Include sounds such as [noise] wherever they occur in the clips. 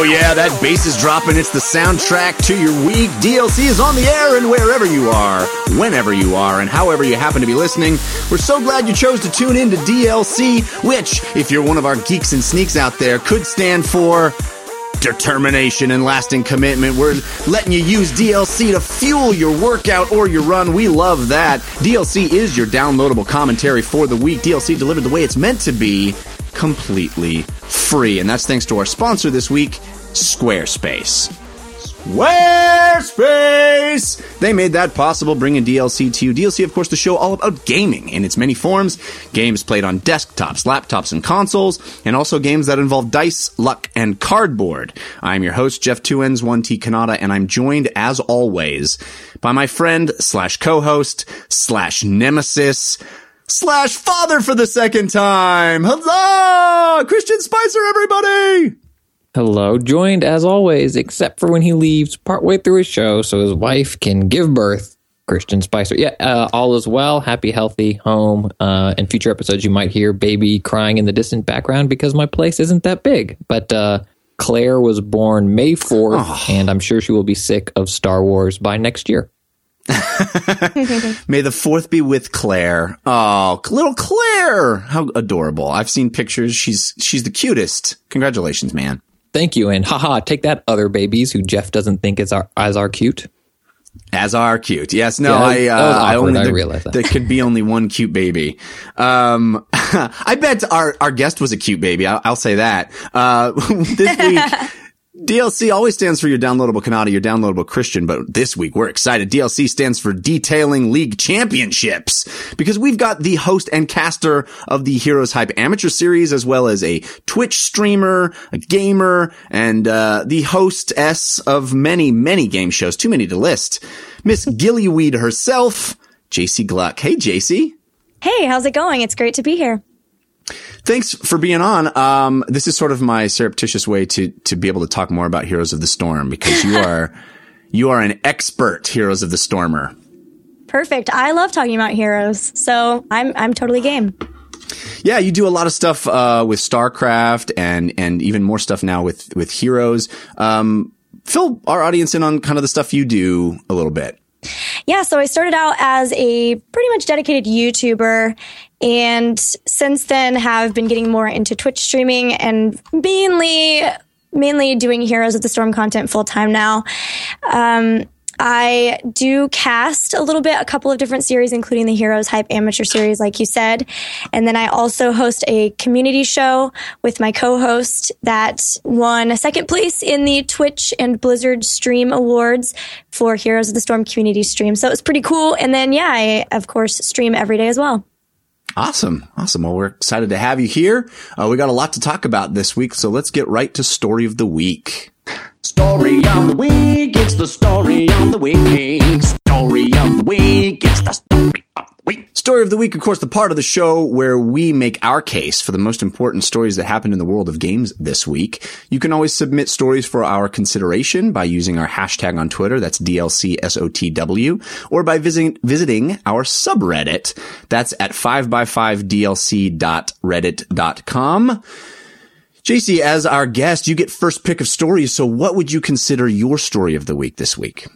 Oh, yeah, that bass is dropping. It's the soundtrack to your week. DLC is on the air and wherever you are, whenever you are, and however you happen to be listening. We're so glad you chose to tune in to DLC, which, if you're one of our geeks and sneaks out there, could stand for determination and lasting commitment. We're letting you use DLC to fuel your workout or your run. We love that. DLC is your downloadable commentary for the week. DLC delivered the way it's meant to be, completely free. And that's thanks to our sponsor this week, Squarespace. Squarespace! They made that possible, bringing DLC to you. DLC, of course, the show all about gaming in its many forms. Games played on desktops, laptops, and consoles, and also games that involve dice, luck, and cardboard. I'm your host, Jeff 2Ns, 1T Cannata, and I'm joined, as always, by my friend slash co-host slash nemesis slash father for the second time. Huzzah! Christian Spicer, everybody! Hello, joined as always, except for when he leaves partway through his show so his wife can give birth. Christian Spicer. Yeah, uh, all is well, happy, healthy, home. Uh, in future episodes, you might hear baby crying in the distant background because my place isn't that big. But uh, Claire was born May 4th, oh. and I'm sure she will be sick of Star Wars by next year. [laughs] May the fourth be with Claire. Oh, little Claire. How adorable. I've seen pictures. She's, she's the cutest. Congratulations, man. Thank you. And haha, take that other babies who Jeff doesn't think is our, as are cute. As are cute. Yes. No, yeah, I, uh, I only, I realized that. there could be only one cute baby. Um, [laughs] I bet our, our guest was a cute baby. I'll, I'll say that. Uh, [laughs] this week, [laughs] DLC always stands for your downloadable Cannata, your downloadable Christian, but this week we're excited. DLC stands for Detailing League Championships because we've got the host and caster of the Heroes Hype Amateur Series, as well as a Twitch streamer, a gamer, and uh, the hostess of many, many game shows. Too many to list. Miss Gillyweed herself, Jaycie Gluck. Hey, Jaycie. Hey, how's it going? It's great to be here. Thanks for being on. Um, this is sort of my surreptitious way to to be able to talk more about Heroes of the Storm because you [laughs] are you are an expert Heroes of the Stormer. Perfect. I love talking about heroes, so I'm I'm totally game. Yeah, you do a lot of stuff uh, with StarCraft and and even more stuff now with with Heroes. Um, fill our audience in on kind of the stuff you do a little bit. Yeah, so I started out as a pretty much dedicated YouTuber and since then have been getting more into Twitch streaming and mainly mainly doing Heroes of the Storm content full time now. Um, I do cast a little bit, a couple of different series, including the Heroes Hype Amateur Series, like you said. And then I also host a community show with my co-host that won a second place in the Twitch and Blizzard Stream Awards for Heroes of the Storm community stream. So it was pretty cool. And then, yeah, I, of course, stream every day as well. Awesome. Awesome. Well, we're excited to have you here. Uh, we got a lot to talk about this week, so let's get right to story of the week. Story of the week. It's the story of the week. Story of the week. It's the story of week. Story of the week, of course, the part of the show where we make our case for the most important stories that happened in the world of games this week. You can always submit stories for our consideration by using our hashtag on Twitter. That's DLCSOTW or by visiting, visiting our subreddit. That's at 5x5dlc.reddit.com. Jaycie, as our guest, you get first pick of stories. So what would you consider your story of the week this week?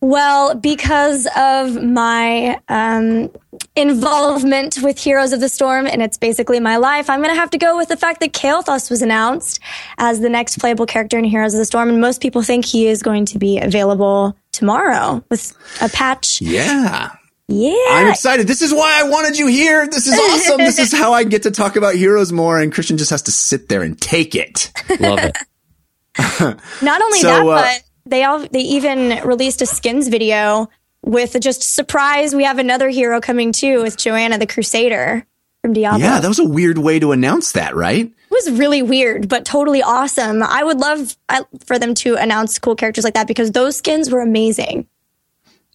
Well, because of my um, involvement with Heroes of the Storm, and it's basically my life, I'm going to have to go with the fact that Kael'thas was announced as the next playable character in Heroes of the Storm, and most people think he is going to be available tomorrow with a patch. Yeah. Yeah. I'm excited. This is why I wanted you here. This is awesome. this is how I get to talk about heroes more and Christian just has to sit there and take it. Love it. [laughs] Not only so, that, uh, but they all they even released a skins video with just surprise we have another hero coming too with Johanna the Crusader from Diablo. Yeah, that was a weird way to announce that, right? It was really weird, but totally awesome. I would love for them to announce cool characters like that because those skins were amazing.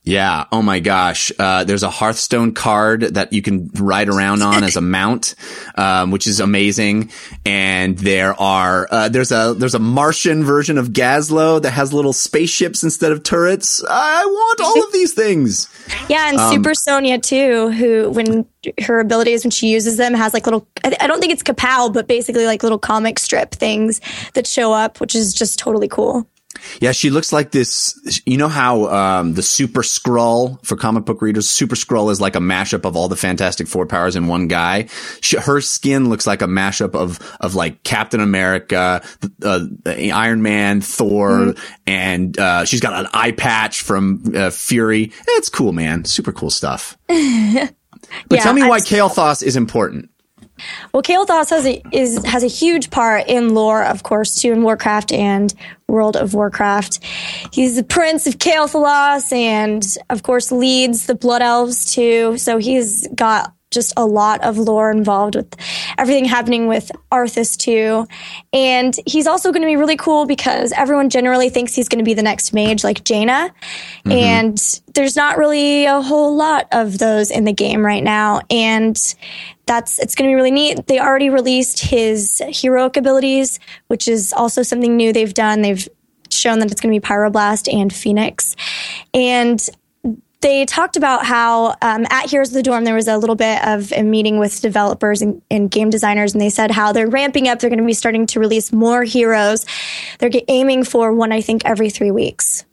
Yeah. Oh my gosh. Uh, there's a Hearthstone card that you can ride around on as a [laughs] mount, um, which is amazing. And there are uh, there's a there's a Martian version of Gazlowe that has little spaceships instead of turrets. I want all of these things. [laughs] Yeah, and um, Super Sonya too, who when her abilities when she uses them has like little I don't think it's kapow, but basically like little comic strip things that show up, which is just totally cool. Yeah, she looks like this. You know how um, the Super Skrull for comic book readers, Super Skrull is like a mashup of all the Fantastic Four powers in one guy. She, her skin looks like a mashup of of like Captain America, uh, Iron Man, Thor, mm-hmm. and uh, she's got an eye patch from uh, Fury. It's cool, man. Super cool stuff. [laughs] but yeah, tell me why Kael'thas is important. Well, Kael'thas has a, is has a huge part in lore, of course, too, in Warcraft and World of Warcraft. He's the prince of Quel'Thalas, and of course leads the Blood Elves too. So he's got just a lot of lore involved with everything happening with Arthas too. And he's also going to be really cool because everyone generally thinks he's going to be the next mage like Jaina. Mm-hmm. And there's not really a whole lot of those in the game right now. And that's it's going to be really neat. They already released his heroic abilities, which is also something new they've done. They've shown that it's going to be Pyroblast and Phoenix. And they talked about how um, at Heroes of the Dorm there was a little bit of a meeting with developers and, and game designers, and they said how they're ramping up. They're going to be starting to release more heroes. They're aiming for one, I think, every three weeks.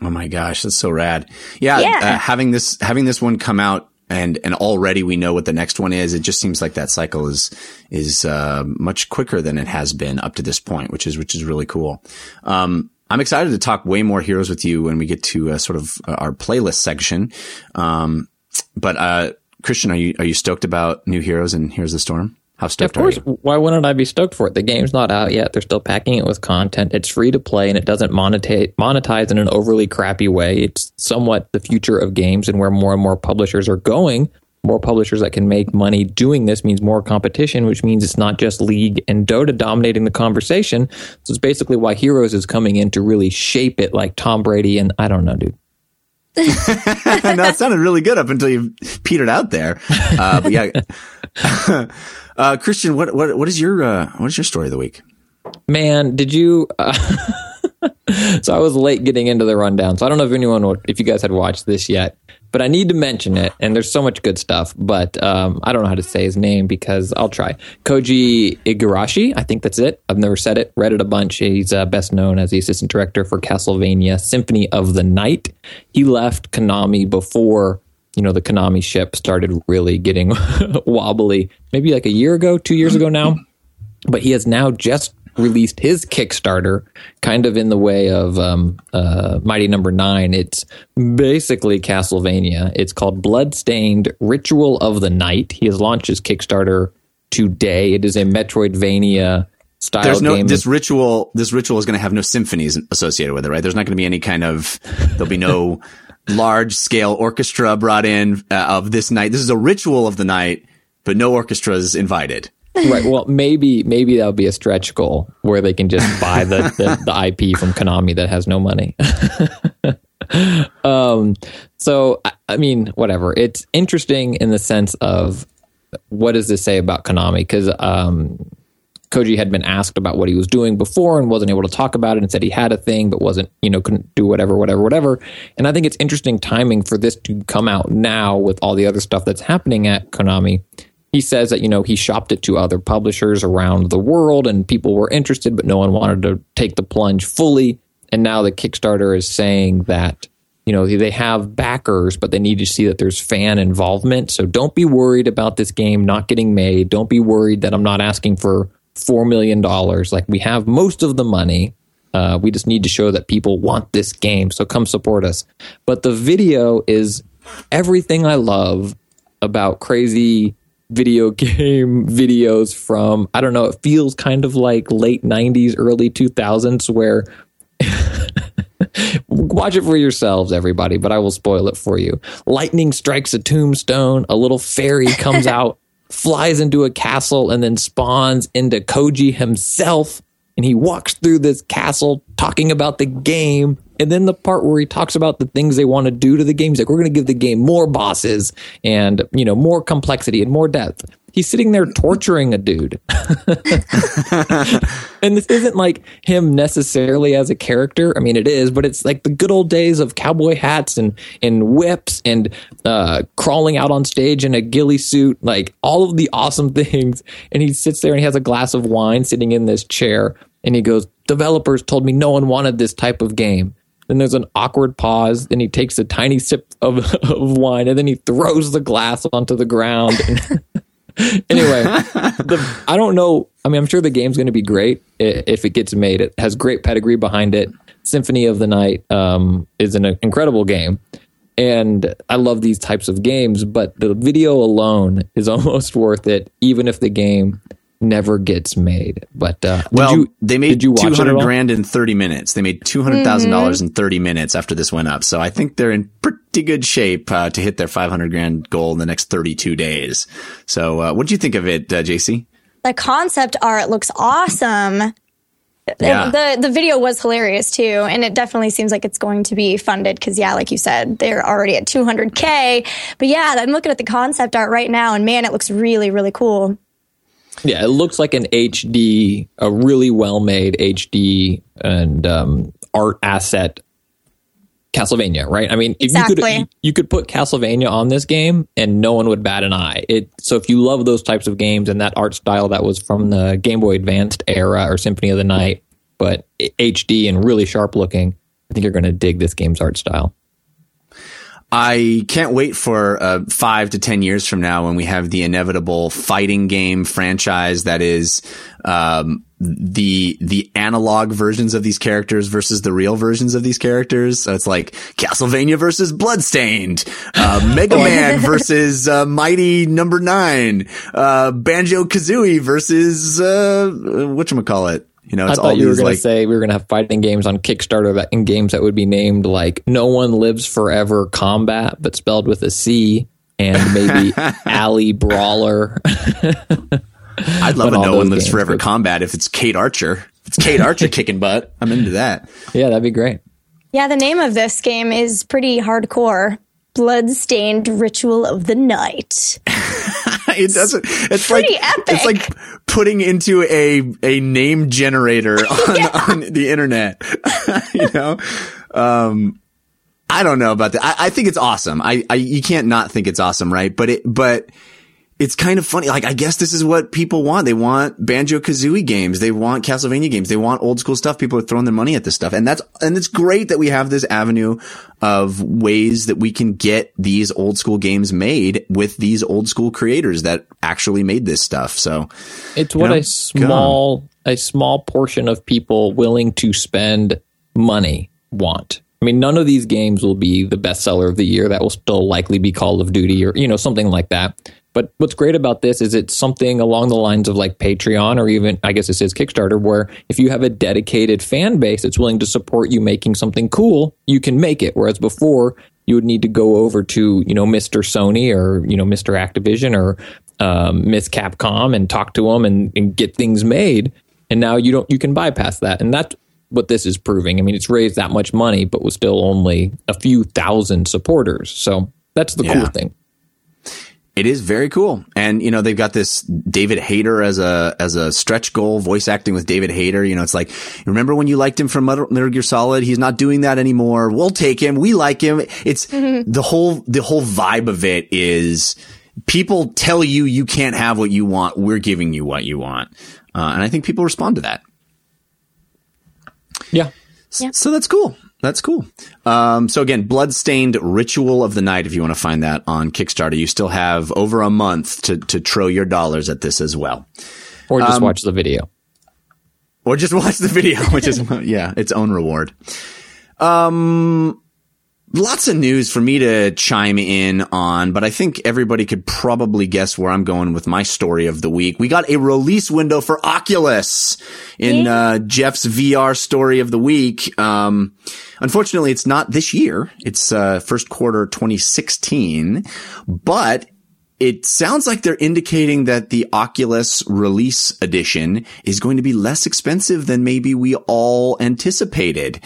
Oh my gosh, that's so rad! Yeah, yeah. Uh, having this having this one come out and and already we know what the next one is. It just seems like that cycle is is uh, much quicker than it has been up to this point, which is which is really cool. Um, I'm excited to talk way more heroes with you when we get to uh, sort of uh, our playlist section. Um, but uh, Christian, are you are you stoked about new heroes and Heroes of the Storm? How stoked of course. Why wouldn't I be stoked for it? The game's not out yet. They're still packing it with content. It's free to play and it doesn't monetize, monetize in an overly crappy way. It's somewhat the future of games and where more and more publishers are going. More publishers that can make money doing this means more competition, which means it's not just League and Dota dominating the conversation. So it's basically why Heroes is coming in to really shape it like Tom Brady and I don't know, dude. No, it sounded really good up until you petered out there. Uh, but yeah. [laughs] Uh, Christian, what what what is your uh, what is your story of the week? Man, did you? Uh, [laughs] so I was late getting into the rundown, so I don't know if anyone if you guys had watched this yet, but I need to mention it. And there's so much good stuff, but um, I don't know how to say his name because I'll try. Koji Igarashi, I think that's it. I've never said it. Read it a bunch. He's uh, best known as the assistant director for Castlevania Symphony of the Night. He left Konami before you know the Konami ship started really getting [laughs] wobbly, maybe like a year ago, two years ago now. But he has now just released his Kickstarter, kind of in the way of um, uh, Mighty Number no. Nine. It's basically Castlevania. It's called Bloodstained Ritual of the Night. He has launched his Kickstarter today. It is a Metroidvania style There's no, game. This ritual, this ritual is going to have no symphonies associated with it, right? There's not going to be any kind of. There'll be no. [laughs] large scale orchestra brought in uh, of this night. This is a ritual of the night, but no orchestras invited. Right. Well, maybe maybe that would be a stretch goal where they can just buy the, the, [laughs] the IP from Konami that has no money. [laughs] um, so I mean, whatever. It's interesting in the sense of what does this say about Konami? Because um, Koji had been asked about what he was doing before and wasn't able to talk about it and said he had a thing but wasn't, you know, couldn't do whatever, whatever, whatever. And I think it's interesting timing for this to come out now with all the other stuff that's happening at Konami. He says that, you know, he shopped it to other publishers around the world and people were interested, but no one wanted to take the plunge fully. And now the Kickstarter is saying that, you know, they have backers, but they need to see that there's fan involvement. So don't be worried about this game not getting made. Don't be worried that I'm not asking for four million dollars. Like we have most of the money. Uh, we just need to show that people want this game. So come support us. But the video is everything I love about crazy video [laughs] game videos from I don't know. It feels kind of like late '90s, early 2000s, where. [laughs] Watch it for yourselves, everybody, but I will spoil it for you. Lightning strikes a tombstone, a little fairy comes [laughs] out flies into a castle and then spawns into Koji himself. And he walks through this castle talking about the game. And then the part where he talks about the things they want to do to the game, he's like, we're going to give the game more bosses and, you know, more complexity and more depth. He's sitting there torturing a dude. [laughs] and this isn't like him necessarily as a character. I mean, it is, but it's like the good old days of cowboy hats and, and whips and uh, crawling out on stage in a ghillie suit, like all of the awesome [laughs] things. And he sits there and he has a glass of wine sitting in this chair. And he goes, Developers told me no one wanted this type of game. Then there's an awkward pause. Then he takes a tiny sip of, [laughs] of wine and then he throws the glass onto the ground. [laughs] anyway, the, I don't know. I mean, I'm sure the game's going to be great if it gets made. It has great pedigree behind it. Symphony of the Night um, is an incredible game. And I love these types of games, but the video alone is [laughs] almost worth it, even if the game never gets made. But uh, well, you, they made two hundred grand in thirty minutes. They made two hundred thousand mm-hmm. dollars in thirty minutes after this went up. So I think they're in pretty good shape uh, to hit their five hundred grand goal in the next thirty two days. So uh, what do you think of it, uh, Jaycie? The concept art looks awesome. Yeah. The the video was hilarious too, and it definitely seems like it's going to be funded because yeah, like you said, they're already at 200k. But yeah, I'm looking at the concept art right now, and man, it looks really really cool. Yeah, it looks like an HD, a really well made HD and um, art asset Castlevania, right? I mean, if exactly. you could you could put Castlevania on this game and no one would bat an eye. It so if you love those types of games and that art style that was from the Game Boy Advanced era or Symphony of the Night, but HD and really sharp looking, I think you're going to dig this game's art style. I can't wait for uh, five to ten years from now when we have the inevitable fighting game franchise that is um, the the analog versions of these characters versus the real versions of these characters. So it's like Castlevania versus Bloodstained, uh, [laughs] Mega oh, Man versus uh, Mighty Number Nine, uh, Banjo Kazooie versus uh, what you call it. You know, I thought you were going like, to say we were going to have fighting games on Kickstarter that in games that would be named like "No One Lives Forever Combat," but spelled with a C, and maybe [laughs] Alley Brawler. [laughs] I'd love a "No One Lives Forever but, Combat" if it's Kate Archer. If it's Kate Archer [laughs] kicking butt, I'm into that. Yeah, that'd be great. Yeah, the name of this game is pretty hardcore. Bloodstained Ritual of the Night. [laughs] it doesn't. It's Pretty like epic. it's like putting into a a name generator [laughs] on, yeah. on the internet. [laughs] you know, um, I don't know about that. I, I think it's awesome. I, I you can't not think it's awesome, right? But it but it's kind of funny. Like, I guess this is what people want. They want Banjo Kazooie games. They want Castlevania games. They want old school stuff. People are throwing their money at this stuff. And that's, and it's great that we have this avenue of ways that we can get these old school games made with these old school creators that actually made this stuff. So it's what know, a small, a small portion of people willing to spend money want. I mean, none of these games will be the bestseller of the year. That will still likely be Call of Duty or, you know, something like that but what's great about this is it's something along the lines of like Patreon or even, I guess this is Kickstarter, where if you have a dedicated fan base that's willing to support you making something cool, you can make it. Whereas before, you would need to go over to, you know, Mr. Sony or, you know, Mr. Activision or um, Miss Capcom and talk to them and, and get things made. And now you don't, you can bypass that. And that's what this is proving. I mean, it's raised that much money, but was still only a few thousand supporters. So that's the yeah. cool thing. It is very cool. And, you know, they've got this David Hayter as a, as a stretch goal, voice acting with David Hayter. You know, it's like, remember when you liked him from Metal Gear Solid? He's not doing that anymore. We'll take him. We like him. It's [laughs] mm-hmm. the whole, the whole vibe of it is people tell you you can't have what you want. We're giving you what you want. Uh, and I think people respond to that. Yeah. yeah. So that's cool. That's cool. Um, so again, Bloodstained Ritual of the Night. If you want to find that on Kickstarter, you still have over a month to to throw your dollars at this as well, or just um, watch the video, or just [laughs] watch the video, which is [laughs] yeah, its own reward. Um, lots of news for me to chime in on, but I think everybody could probably guess where I'm going with my story of the week. We got a release window for Oculus in uh, Jeff's VR story of the week. Um, unfortunately, it's not this year. It's uh, first quarter 2016, but it sounds like they're indicating that the Oculus release edition is going to be less expensive than maybe we all anticipated.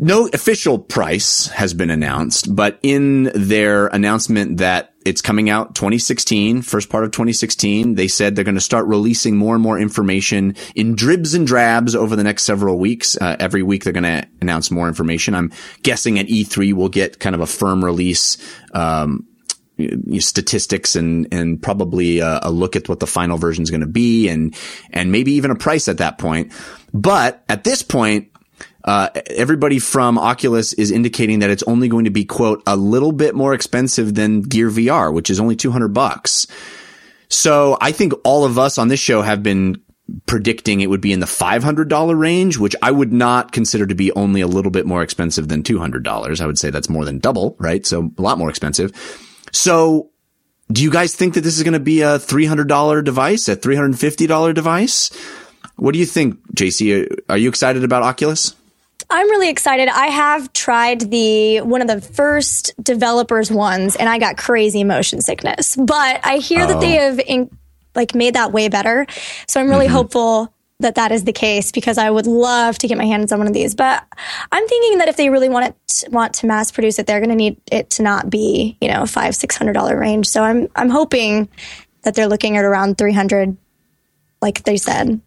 No official price has been announced, but in their announcement that it's coming out 2016, first part of 2016, they said they're going to start releasing more and more information in dribs and drabs over the next several weeks. Uh, every week they're going to announce more information. I'm guessing at E3 we'll get kind of a firm release, um, statistics and and probably a, a, look at what the final version is going to be and and maybe even a price at that point. But at this point, uh, everybody from Oculus is indicating that it's only going to be quote a little bit more expensive than Gear VR, which is only 200 bucks. So I think all of us on this show have been predicting it would be in the $500 range, which I would not consider to be only a little bit more expensive than $200. I would say that's more than double, right? So a lot more expensive. So do you guys think that this is going to be a $300 device, a $350 device? What do you think, Jaycie? Are you excited about Oculus? I'm really excited. I have tried the one of the first developers ones, and I got crazy motion sickness. But I hear oh. that they oh. have in, like made that way better. So I'm really mm-hmm. hopeful that that is the case because I would love to get my hands on one of these. But I'm thinking that if they really want it want to mass produce it, they're going to need it to not be you know five six hundred dollar range. So I'm I'm hoping that they're looking at around three hundred, like they said.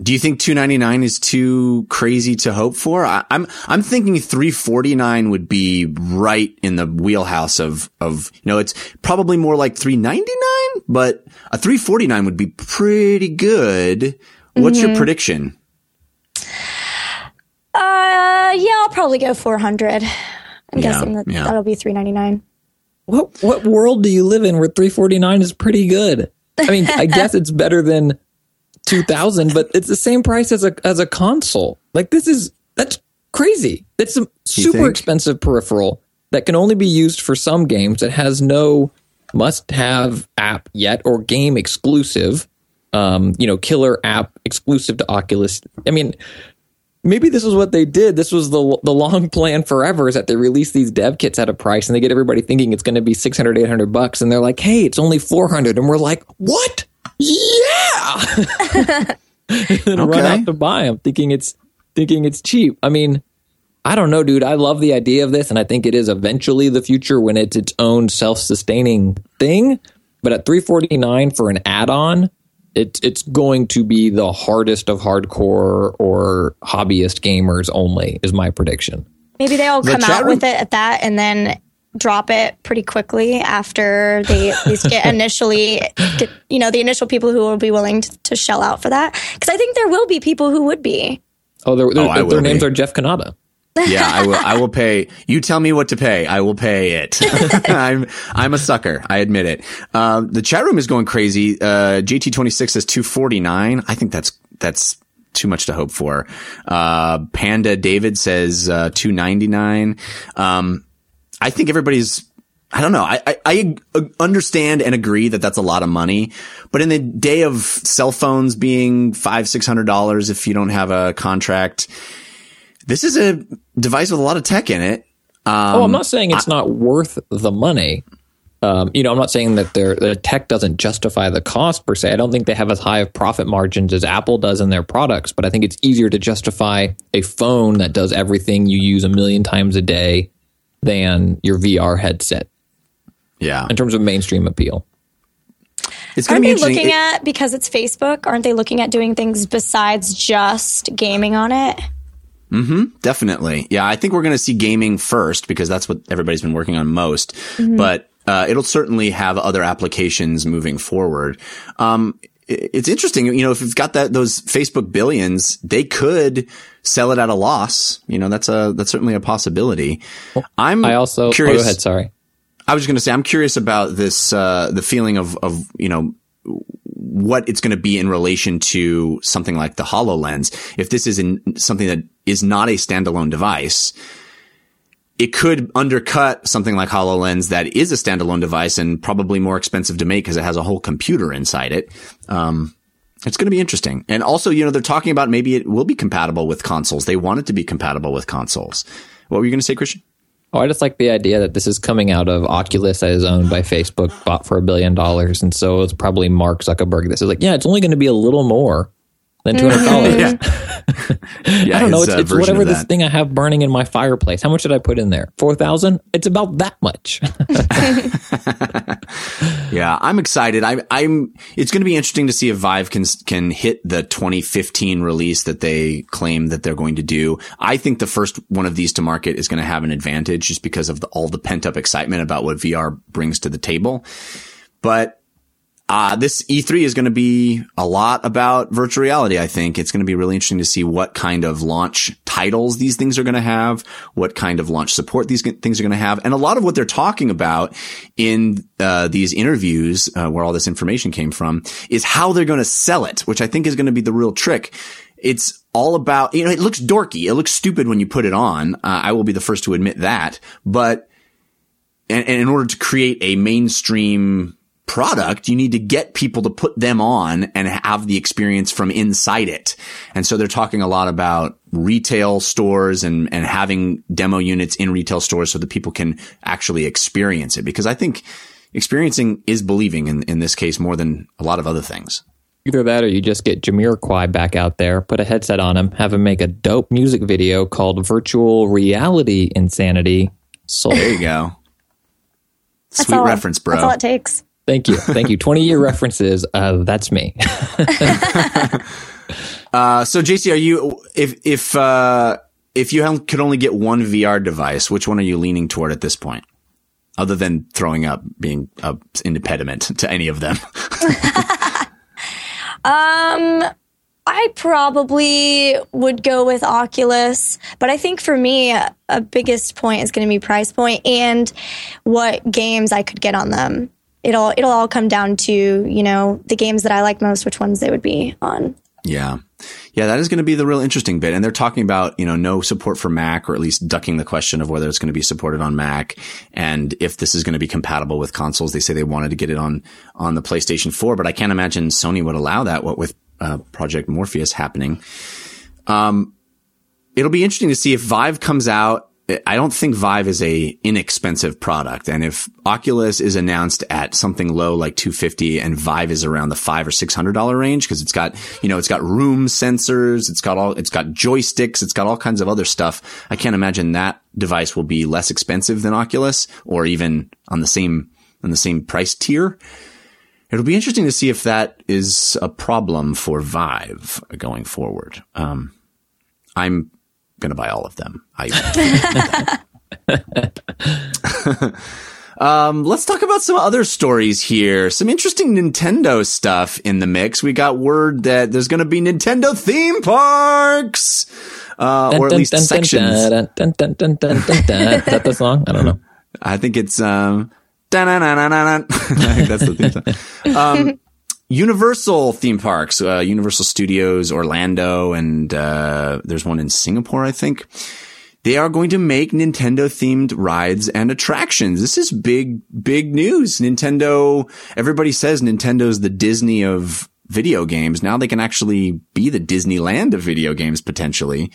Do you think 299 is too crazy to hope for? I, am I'm, I'm thinking 349 would be right in the wheelhouse of of you know it's probably more like 399, but a 349 would be pretty good. What's mm-hmm. your prediction? Uh, yeah, I'll probably go 400. I'm yeah, guessing that yeah. that'll be 399. What what world do you live in where 349 is pretty good? I mean, I [laughs] guess it's better than 2000, but it's the same price as a as a console. Like this is that's crazy. It's a super expensive peripheral that can only be used for some games. It has no must have app yet or game exclusive. Um, you know, killer app exclusive to Oculus. I mean, maybe this is what they did. This was the the long [laughs] plan forever is that they release these dev kits at a price and they get everybody thinking it's going to be 600 800 bucks and they're like, "Hey, it's only 400." And we're like, "What?" Yeah, [laughs] and okay. run out to buy them, thinking it's thinking it's cheap. I mean, I don't know, dude. I love the idea of this, and I think it is eventually the future when it's its own self-sustaining thing. But at 349 for an add-on, it's it's going to be the hardest of hardcore or hobbyist gamers only, is my prediction. Maybe they all come out room- with it at that, and then drop it pretty quickly after they at least get [laughs] initially get, you know the initial people who will be willing to, to shell out for that because i think there will be people who would be oh, they're, they're, oh their names be. are jeff Cannata. yeah, I will. I will pay. You tell me what to pay. I will pay it. [laughs] [laughs] I'm I'm a sucker. I admit it. Um, the chat room is going crazy. Uh, JT26 says 249. I think that's that's too much to hope for. Uh, Panda David says uh, 299. Um, I think everybody's I don't know. I, I, I, understand and agree that that's a lot of money, but in the day of cell phones being five, six hundred dollars if you don't have a contract, this is a device with a lot of tech in it. Um, oh, I'm not saying it's I, not worth the money. Um, you know, I'm not saying that their the tech doesn't justify the cost per se. I don't think they have as high of profit margins as Apple does in their products, but I think it's easier to justify a phone that does everything you use a million times a day than your VR headset. Yeah. In terms of mainstream appeal. It's aren't they looking it, at because it's Facebook? Aren't they looking at doing things besides just gaming on it? Mm-hmm. Definitely. Yeah, I think we're going to see gaming first because that's what everybody's been working on most. Mm-hmm. But uh, it'll certainly have other applications moving forward. Um, it's interesting, you know, if you've got that those Facebook billions, they could sell it at a loss. You know, that's a that's certainly a possibility. I'm I also curious. Oh, go ahead. Sorry. I was just going to say I'm curious about this uh, the feeling of of you know what it's going to be in relation to something like the HoloLens. If this is in something that is not a standalone device, it could undercut something like HoloLens that is a standalone device and probably more expensive to make because it has a whole computer inside it. Um, it's going to be interesting. And also, you know, they're talking about maybe it will be compatible with consoles. They want it to be compatible with consoles. What were you going to say, Christian? Oh, I just like the idea that this is coming out of Oculus that is owned by Facebook, bought for a billion dollars. And so it's probably Mark Zuckerberg. This is like, yeah, it's only going to be a little more than two hundred dollars. [laughs] yeah. I don't know. It's, uh, it's whatever this thing I have burning in my fireplace. How much did I put in there? Four thousand. It's about that much. [laughs] yeah, I'm excited. I, I'm. It's going to be interesting to see if Vive can can hit the 2015 release that they claim that they're going to do. I think the first one of these to market is going to have an advantage just because of the, all the pent up excitement about what VR brings to the table. But uh, this E3 is going to be a lot about virtual reality. I think it's going to be really interesting to see what kind of launch titles these things are going to have, what kind of launch support these things are going to have. And a lot of what they're talking about in uh, these interviews, uh, where all this information came from, is how they're going to sell it, which I think is going to be the real trick. It's all about, you know, it looks dorky. It looks stupid when you put it on. Uh, I will be the first to admit that. But, and, and in order to create a mainstream product, you need to get people to put them on and have the experience from inside it. And so they're talking a lot about retail stores and, and having demo units in retail stores so that people can actually experience it. Because I think experiencing is believing in, in this case more than a lot of other things. Either that or you just get Jameer Jamiroquai back out there, put a headset on him, have him make a dope music video called Virtual Reality Insanity. Soul. There you go. Sweet reference, bro. That's all it takes. Thank you. Thank you. 20 year references. Uh, that's me. [laughs] uh, so Jaycie, are you, if, if, uh, if you could only get one VR device, which one are you leaning toward at this point? Other than throwing up being an impediment [laughs] to any of them. [laughs] um, I probably would go with Oculus, but I think for me, a, a biggest point is going to be price point and what games I could get on them it'll it'll all come down to you know the games that I like most, which ones they would be on. Yeah. Yeah, that is going to be the real interesting bit. And they're talking about, you know, no support for Mac or at least ducking the question of whether it's going to be supported on Mac and if this is going to be compatible with consoles. They say they wanted to get it on, on the PlayStation 4, but I can't imagine Sony would allow that, what with uh, Project Morpheus happening. Um, it'll be interesting to see if Vive comes out I don't think Vive is a inexpensive product. And if Oculus is announced at something low like 250 and Vive is around the five or six hundred dollar range, because it's got, you know, it's got room sensors, it's got all, it's got joysticks, it's got all kinds of other stuff. I can't imagine that device will be less expensive than Oculus or even on the same, on the same price tier. It'll be interesting to see if that is a problem for Vive going forward. Um, I'm going to buy all of them. I. [laughs] [laughs] um, let's talk about some other stories here. Some interesting Nintendo stuff in the mix. We got word that there's going to be Nintendo theme parks, uh, or at least sections. That the song? I don't know. [laughs] I think it's um. I think that's the theme song. Um, Universal theme parks, uh, Universal Studios, Orlando, and uh, there's one in Singapore, I think. They are going to make Nintendo themed rides and attractions. This is big, big news. Nintendo, everybody says Nintendo's the Disney of video games. Now they can actually be the Disneyland of video games potentially.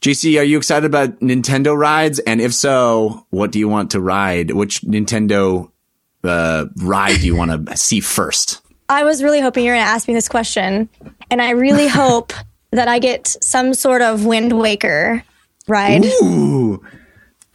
Jaycie, are you excited about Nintendo rides? And if so, what do you want to ride? Which Nintendo uh, ride do you want to [laughs] see first? I was really hoping you were going to ask me this question, and I really [laughs] hope that I get some sort of Wind Waker ride. Ooh,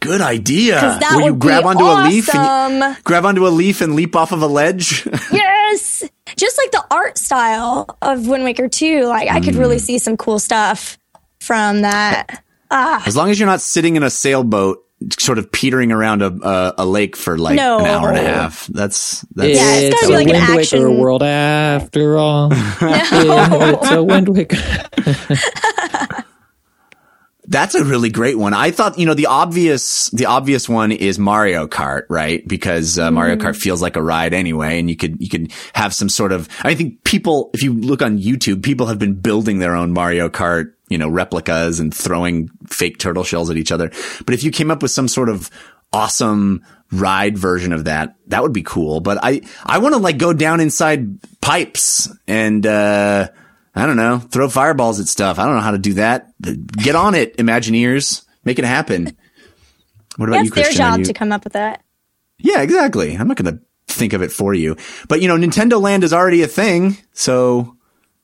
good idea. That Will you grab onto awesome. a leaf and grab onto a leaf and leap off of a ledge? [laughs] yes, just like the art style of Wind Waker 2. Like I could really mm. see some cool stuff from that. Ah. As long as you're not sitting in a sailboat sort of petering around a a, a lake for like no. an hour and a half. That's that's yeah, it's, gotta be like Wind an action Waker world after all. [laughs] no. it's a Wind Waker. [laughs] That's a really great one. I thought, you know, the obvious, the obvious one is Mario Kart, right? Because uh, Mario mm-hmm. Kart feels like a ride anyway, and you could, you could have some sort of. I think people, if you look on YouTube, people have been building their own Mario Kart you know, replicas and throwing fake turtle shells at each other. But if you came up with some sort of awesome ride version of that, that would be cool. But I, I want to like go down inside pipes and, uh, I don't know, throw fireballs at stuff. I don't know how to do that. Get on it, Imagineers. Make it happen. What about That's you, Christian? their job you... to come up with that. Yeah, exactly. I'm not going to think of it for you. But you know, Nintendo Land is already a thing, so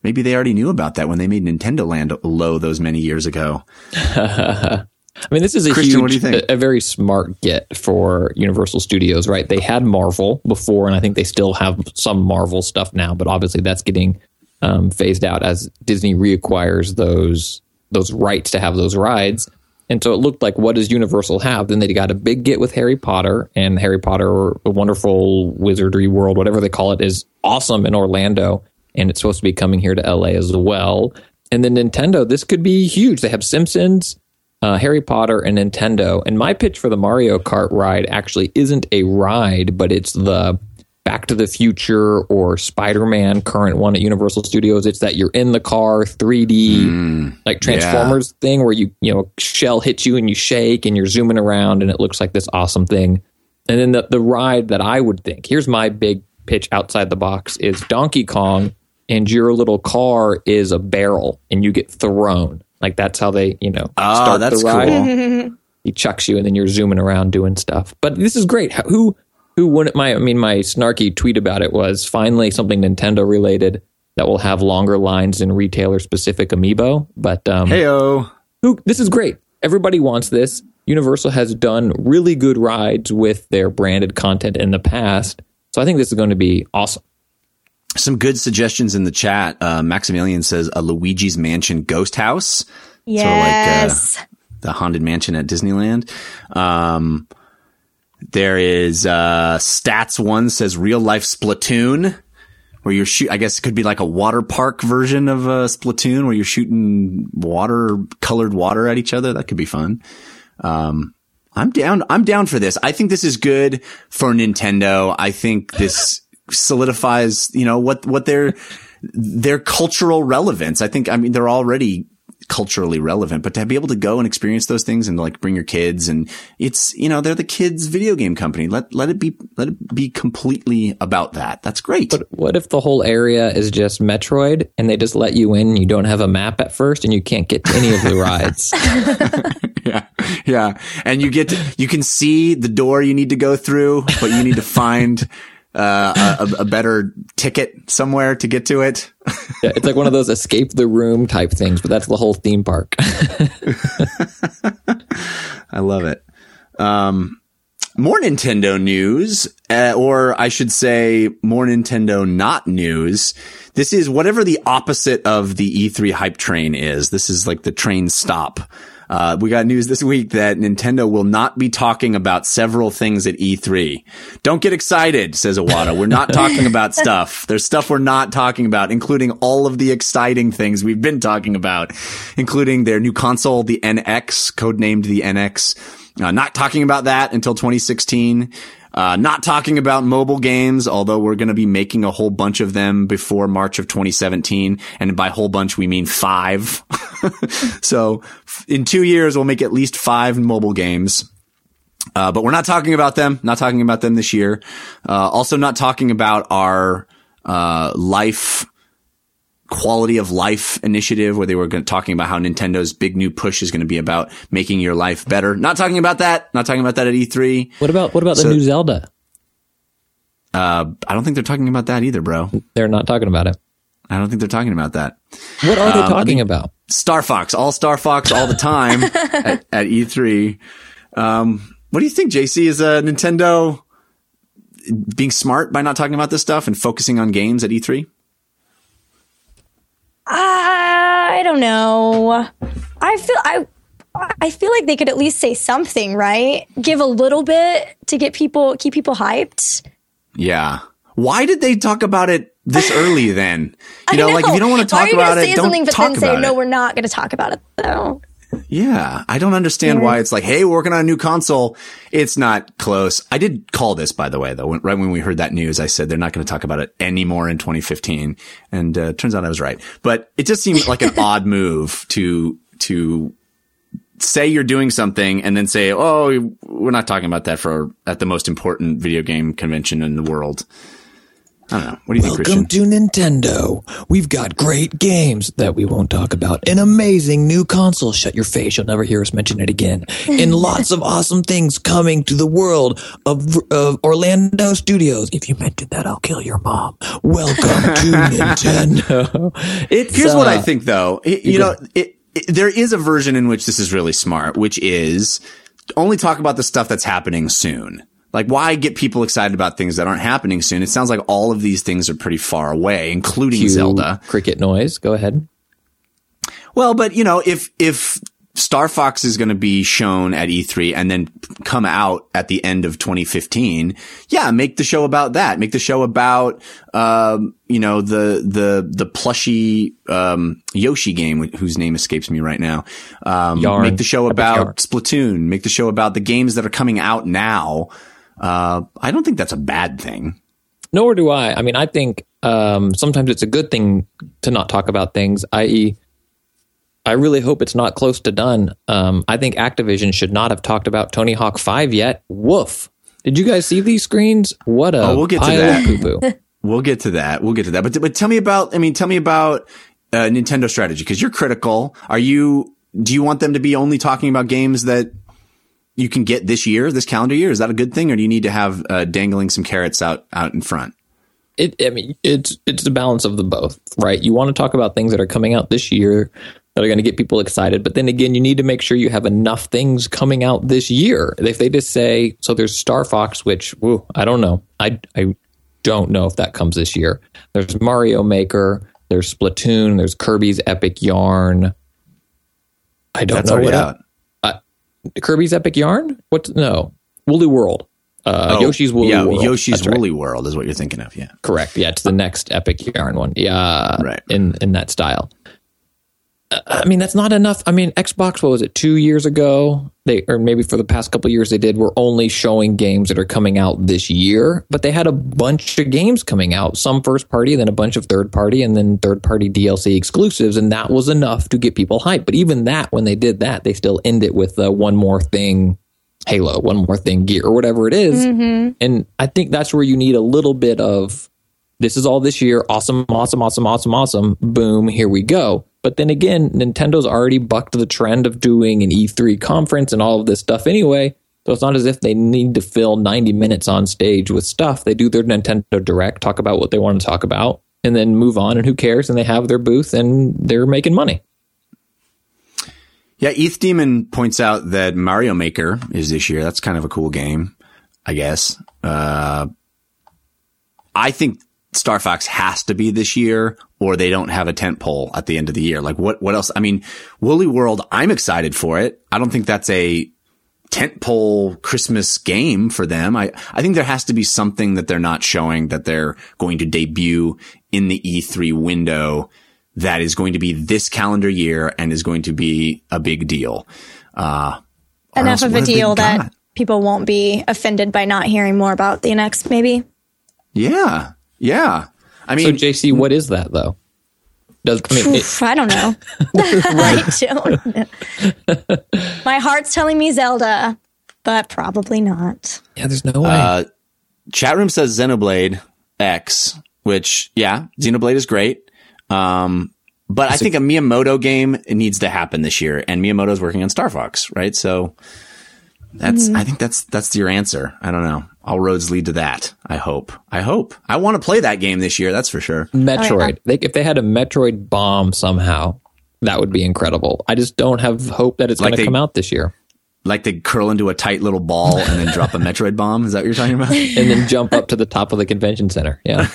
Maybe they already knew about that when they made Nintendo Land low those many years ago. [laughs] I mean, this is a Christian, huge, a, a, very smart get for Universal Studios, right? They had Marvel before, and I think they still have some Marvel stuff now, but obviously that's getting um, phased out as Disney reacquires those those rights to have those rides. And so it looked like, what does Universal have? Then they got a big get with Harry Potter, and Harry Potter, or a wonderful wizardry world, whatever they call it, is awesome in Orlando, and it's supposed to be coming here to LA as well. And then Nintendo, this could be huge. They have Simpsons, uh, Harry Potter, and Nintendo. And my pitch for the Mario Kart ride actually isn't a ride, but it's the Back to the Future or Spider Man current one at Universal Studios. It's that you're in the car, 3D, mm, like Transformers yeah. thing where you, you know, shell hits you and you shake and you're zooming around and it looks like this awesome thing. And then the, the ride that I would think, here's my big pitch outside the box is Donkey Kong and your little car is a barrel and you get thrown. Like that's how they, you know, oh, start that's the ride. Cool. [laughs] he chucks you and then you're zooming around doing stuff. But this is great. Who who wouldn't my I mean my snarky tweet about it was finally something Nintendo related that will have longer lines in retailer specific amiibo. But um Heyo. Who this is great. Everybody wants this. Universal has done really good rides with their branded content in the past. So I think this is going to be awesome. Some good suggestions in the chat. Uh, Maximilian says a Luigi's Mansion ghost house. Yes. Of like uh, the haunted mansion at Disneyland. Um, there is uh, stats one says real life Splatoon, where you're shoot. I guess it could be like a water park version of a Splatoon, where you're shooting water colored water at each other. That could be fun. Um, I'm down. I'm down for this. I think this is good for Nintendo. I think this solidifies, you know, what what their their cultural relevance. I think. I mean, they're already culturally relevant, but to be able to go and experience those things and like bring your kids and it's, you know, they're the kids video game company. Let, let it be, let it be completely about that. That's great. But what if the whole area is just Metroid and they just let you in and you don't have a map at first and you can't get to any of the rides? [laughs] [laughs] yeah. Yeah. And you get, to, you can see the door you need to go through, but you need to find uh, a, a, better ticket somewhere to get to it. [laughs] yeah, it's like one of those escape the room type things, but that's the whole theme park. [laughs] I love it. Um, more Nintendo news, uh, or I should say more Nintendo not news. This is whatever the opposite of the E3 hype train is. This is like the train stop. Uh, we got news this week that Nintendo will not be talking about several things at E3. Don't get excited, says Iwata. We're not talking [laughs] about stuff. There's stuff we're not talking about, including all of the exciting things we've been talking about, including their new console, the NX, codenamed the NX. Uh, not talking about that until 2016. Uh, not talking about mobile games, although we're going to be making a whole bunch of them before March of 2017. And by whole bunch, we mean five. [laughs] so in two years, we'll make at least five mobile games. Uh, but we're not talking about them, not talking about them this year. Uh, also not talking about our, uh, life, quality of life initiative where they were talking about how Nintendo's big new push is going to be about making your life better. Not talking about that. Not talking about that at E3. What about what about so, the new Zelda? Uh, I don't think they're talking about that either, bro. They're not talking about it. I don't think they're talking about that. What are they um, talking about? Star Fox, all Star Fox, all the time [laughs] at, at, E3. Um, what do you think, Jaycie? Is a uh, Nintendo being smart by not talking about this stuff and focusing on games at E3? I don't know. I feel I I feel like they could at least say something, right? Give a little bit to get people keep people hyped. Yeah. Why did they talk about it this early then? [laughs] You know, know, like if you don't want to talk about it, don't talk about say, No, we're not going to talk about it though. Yeah, I don't understand yeah. why it's like, hey, we're working on a new console. It's not close. I did call this, by the way, though. When, right when we heard that news, I said they're not going to talk about it anymore in 2015, and uh, turns out I was right. But it just seemed like an [laughs] odd move to to say you're doing something and then say, oh, we're not talking about that for at the most important video game convention in the world. I don't know. What do you Welcome think, Christian? to Nintendo. We've got great games that we won't talk about. An amazing new console. Shut your face. You'll never hear us mention it again. And [laughs] lots of awesome things coming to the world of, of Orlando Studios. If you mention that, I'll kill your mom. Welcome [laughs] to Nintendo. It's, Here's uh, what I think, though. It, you know, it, it, there is a version in which this is really smart, which is only talk about the stuff that's happening soon. Like, why get people excited about things that aren't happening soon? It sounds like all of these things are pretty far away, including Cue Zelda. Cricket noise. Go ahead. Well, but you know, if if Star Fox is going to be shown at E3 and then come out at the end of 2015. Yeah, make the show about that. Make the show about, um, you know, the, the, the plushy, um, Yoshi game, whose name escapes me right now. Um, make the show about Splatoon. Make the show about the games that are coming out now. Uh, I don't think that's a bad thing. Nor do I. I mean, I think, um, sometimes it's a good thing to not talk about things, i.e., I really hope it's not close to done. Um, I think Activision should not have talked about Tony Hawk 5 yet. Woof. Did you guys see these screens? What a oh, we'll get to that. [laughs] we'll get to that. We'll get to that. But, but tell me about, I mean, tell me about uh, Nintendo strategy because you're critical. Are you, do you want them to be only talking about games that you can get this year, this calendar year? Is that a good thing? Or do you need to have uh, dangling some carrots out, out in front? It, I mean, it's it's the balance of the both, right? You want to talk about things that are coming out this year that are going to get people excited. But then again, you need to make sure you have enough things coming out this year. If they just say, so there's Star Fox, which, woo, I don't know. I, I don't know if that comes this year. There's Mario Maker, there's Splatoon, there's Kirby's Epic Yarn. I don't That's know what out. Kirby's Epic Yarn? What? No, Woolly World. Uh, oh, Yoshi's Woolly yeah, World. Yoshi's Woolly. World is what you're thinking of. Yeah, correct. Yeah, it's the next Epic Yarn one. Yeah, right. In in that style. I mean, that's not enough. I mean, Xbox, what was it, two years ago? They, or maybe for the past couple years they did, were only showing games that are coming out this year, but they had a bunch of games coming out, some first party, then a bunch of third party, and then third party DLC exclusives. And that was enough to get people hyped. But even that, when they did that, they still end it with uh, one more thing Halo, one more thing gear, or whatever it is. Mm-hmm. And I think that's where you need a little bit of this is all this year. Awesome, awesome, awesome, awesome, awesome. Boom, here we go. But then again, Nintendo's already bucked the trend of doing an E3 conference and all of this stuff anyway. So it's not as if they need to fill 90 minutes on stage with stuff. They do their Nintendo Direct, talk about what they want to talk about, and then move on. And who cares? And they have their booth and they're making money. Yeah, ETH Demon points out that Mario Maker is this year. That's kind of a cool game, I guess. Uh, I think Star Fox has to be this year or they don't have a tent pole at the end of the year. Like what, what else? I mean, Woolly World, I'm excited for it. I don't think that's a tent pole Christmas game for them. I, I think there has to be something that they're not showing that they're going to debut in the E3 window that is going to be this calendar year and is going to be a big deal. Uh, enough of a deal that people won't be offended by not hearing more about the next, maybe. Yeah. Yeah. I mean, so Jaycie, what is that though? Does I, mean, it, I don't know. [laughs] [laughs] I don't know. My heart's telling me Zelda, but probably not. Yeah, there's no way. Uh, chat room says Xenoblade X, which yeah, Xenoblade is great. Um, but I think a Miyamoto game needs to happen this year, and Miyamoto's working on Star Fox, right? So that's mm-hmm. I think that's that's your answer. I don't know. All roads lead to that. I hope. I hope. I want to play that game this year. That's for sure. Metroid. Oh, yeah. they, if they had a Metroid bomb somehow, that would be incredible. I just don't have hope that it's like going to come out this year. Like they curl into a tight little ball and then drop a Metroid bomb. Is that what you're talking about? [laughs] and then jump up to the top of the convention center. Yeah.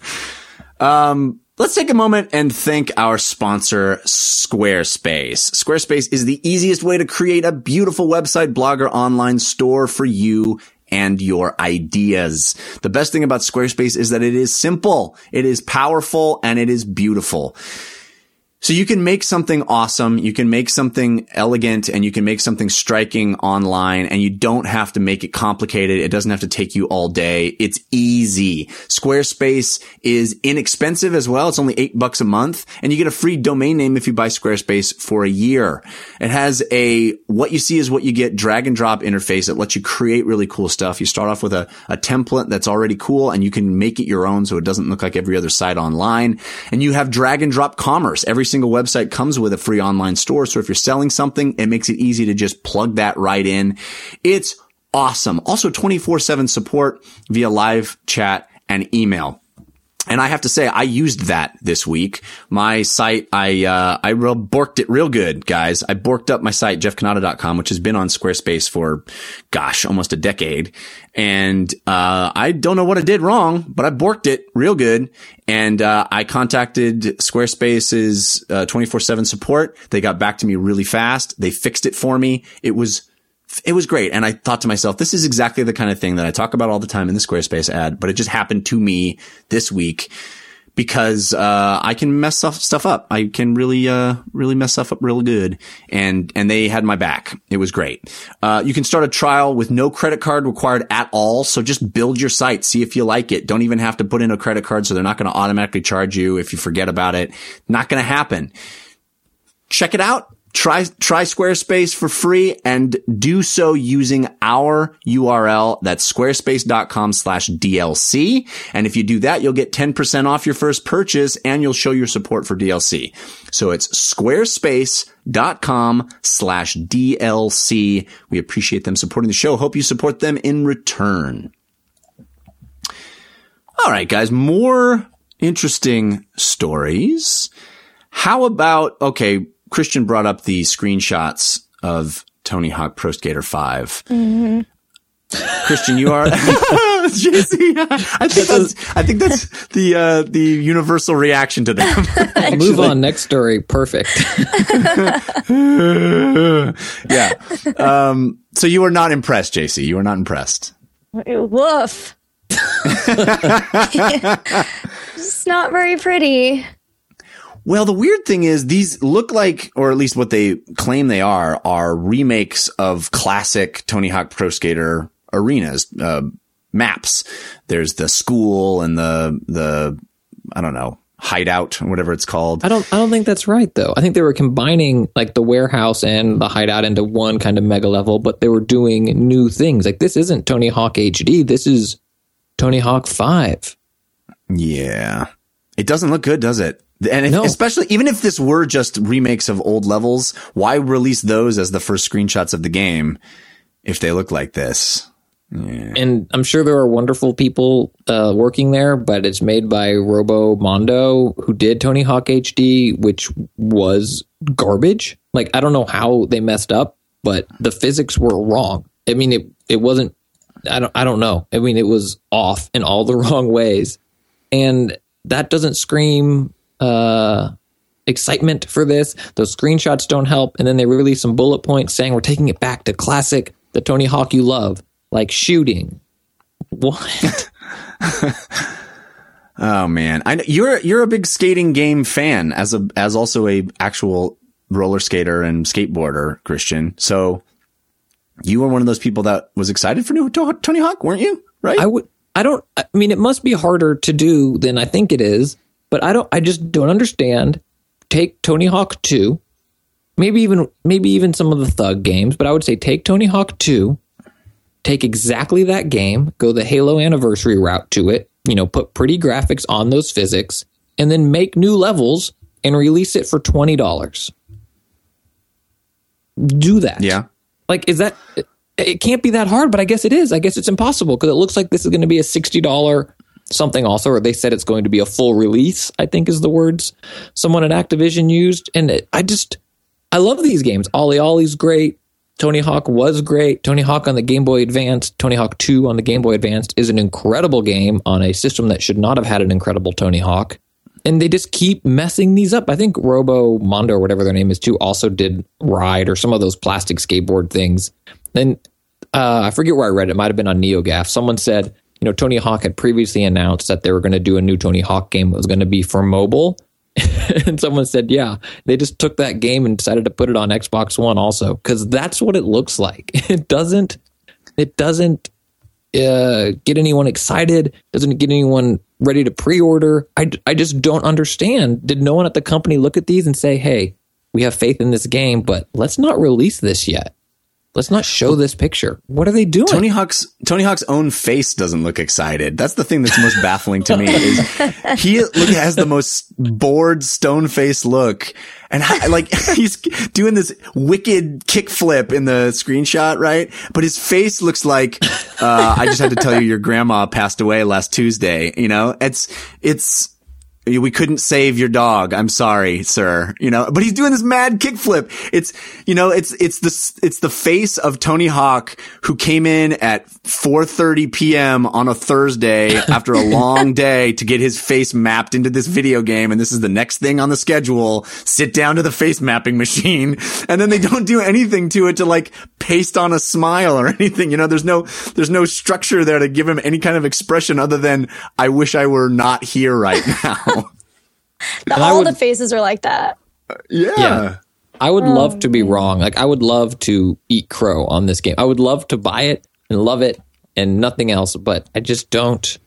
[laughs] um, Let's take a moment and thank our sponsor, Squarespace. Squarespace is the easiest way to create a beautiful website, blogger, online store for you and your ideas. The best thing about Squarespace is that it is simple, it is powerful, and it is beautiful. So you can make something awesome, you can make something elegant, and you can make something striking online, and you don't have to make it complicated. It doesn't have to take you all day. It's easy. Squarespace is inexpensive as well. It's only eight bucks a month, and you get a free domain name if you buy Squarespace for a year. It has a what you see is what you get drag and drop interface. that lets you create really cool stuff. You start off with a, a template that's already cool, and you can make it your own so it doesn't look like every other site online. And you have drag and drop commerce. Every single website comes with a free online store. So if you're selling something, it makes it easy to just plug that right in. It's awesome. Also 24 seven support via live chat and email. And I have to say, I used that this week. My site, I, uh, I real borked it real good, guys. I borked up my site, jeffcannata.com, which has been on Squarespace for, gosh, almost a decade. And, uh, I don't know what I did wrong, but I borked it real good. And, uh, I contacted Squarespace's, uh, 24 seven support. They got back to me really fast. They fixed it for me. It was, it was great. And I thought to myself, this is exactly the kind of thing that I talk about all the time in the Squarespace ad, but it just happened to me this week because, uh, I can mess stuff up. I can really, uh, really mess stuff up real good. And, and they had my back. It was great. Uh, you can start a trial with no credit card required at all. So just build your site. See if you like it. Don't even have to put in a credit card. So they're not going to automatically charge you if you forget about it. Not going to happen. Check it out Try, try Squarespace for free and do so using our URL. That's squarespace.com slash DLC. And if you do that, you'll get 10% off your first purchase and you'll show your support for DLC. So it's squarespace.com slash DLC. We appreciate them supporting the show. Hope you support them in return. All right, guys, more interesting stories. How about, okay, Christian brought up the screenshots of Tony Hawk Pro Skater 5. Mm-hmm. Christian, you are [laughs] Jaycie. I think that's I think that's the uh, the universal reaction to them. [laughs] Move on. Next story. Perfect. [laughs] yeah. Um, so you were not impressed, Jaycie. You were not impressed. Woof. it's not very pretty. Well, the weird thing is these look like, or at least what they claim they are, are remakes of classic Tony Hawk Pro Skater arenas, uh, maps. There's the school and the, the, I don't know, hideout whatever it's called. I don't I don't think that's right though. I think they were combining like the warehouse and the hideout into one kind of mega level, but they were doing new things. Like this isn't Tony Hawk HD. This is Tony Hawk 5. Yeah. It doesn't look good, does it? And if, no. especially even if this were just remakes of old levels, why release those as the first screenshots of the game if they look like this? Yeah. And I'm sure there are wonderful people uh, working there, but it's made by Robo Mondo, who did Tony Hawk HD, which was garbage. Like I don't know how they messed up, but the physics were wrong. I mean, it it wasn't. I don't. I don't know. I mean, it was off in all the [laughs] wrong ways, and that doesn't scream uh, excitement for this. Those screenshots don't help. And then they release some bullet points saying we're taking it back to classic, the Tony Hawk you love, like shooting. What? [laughs] [laughs] oh man, I know you're you're a big skating game fan as a as also a actual roller skater and skateboarder, Christian. So you were one of those people that was excited for new Tony Hawk, weren't you? Right? I would. I don't. I mean, it must be harder to do than I think it is. But I don't I just don't understand. Take Tony Hawk 2, maybe even maybe even some of the Thug games, but I would say take Tony Hawk 2, take exactly that game, go the Halo anniversary route to it, you know, put pretty graphics on those physics, and then make new levels and release it for $20. Do that. Yeah. Like is that it can't be that hard, but I guess it is. I guess it's impossible because it looks like this is going to be a $60 something also, or they said it's going to be a full release, I think is the words someone at Activision used. And it, I just, I love these games. OlliOlli's great. Tony Hawk was great. Tony Hawk on the Game Boy Advance, Tony Hawk 2 on the Game Boy Advance is an incredible game on a system that should not have had an incredible Tony Hawk. And they just keep messing these up. I think Robo Mondo or whatever their name is too also did Ride or some of those plastic skateboard things. And uh, I forget where I read it. It might have been on NeoGAF. Someone said you know, Tony Hawk had previously announced that they were going to do a new Tony Hawk game that was going to be for mobile. [laughs] and someone said, yeah, they just took that game and decided to put it on Xbox One also because that's what it looks like. [laughs] It doesn't. It doesn't uh, get anyone excited. Doesn't get anyone ready to pre-order. I, I just don't understand. Did no one at the company look at these and say, "Hey, we have faith in this game, but let's not release this yet"? Let's not show this picture. What are they doing? Tony Hawk's Tony Hawk's own face doesn't look excited. That's the thing that's most baffling to me is he look, has the most bored stone face look, and I, like [laughs] he's doing this wicked kickflip in the screenshot, right? But his face looks like uh, I just had to tell you your grandma passed away last Tuesday. You know, it's it's we couldn't save your dog. I'm sorry, sir. You know, but he's doing this mad kickflip. It's, you know, it's, it's the, it's the face of Tony Hawk who came in at 4.30 p.m. on a Thursday [laughs] after a long day to get his face mapped into this video game. And this is the next thing on the schedule. Sit down to the face mapping machine. And then they don't do anything to it to like paste on a smile or [laughs] anything. You know, there's no, there's no structure there to give him any kind of expression other than, I wish I were not here right [laughs] now. [laughs] the, all would, the faces are like that. yeah. yeah. I would oh, love to be wrong. Like I would love to eat crow on this game. I would love to buy it and love it and nothing else, but I just don't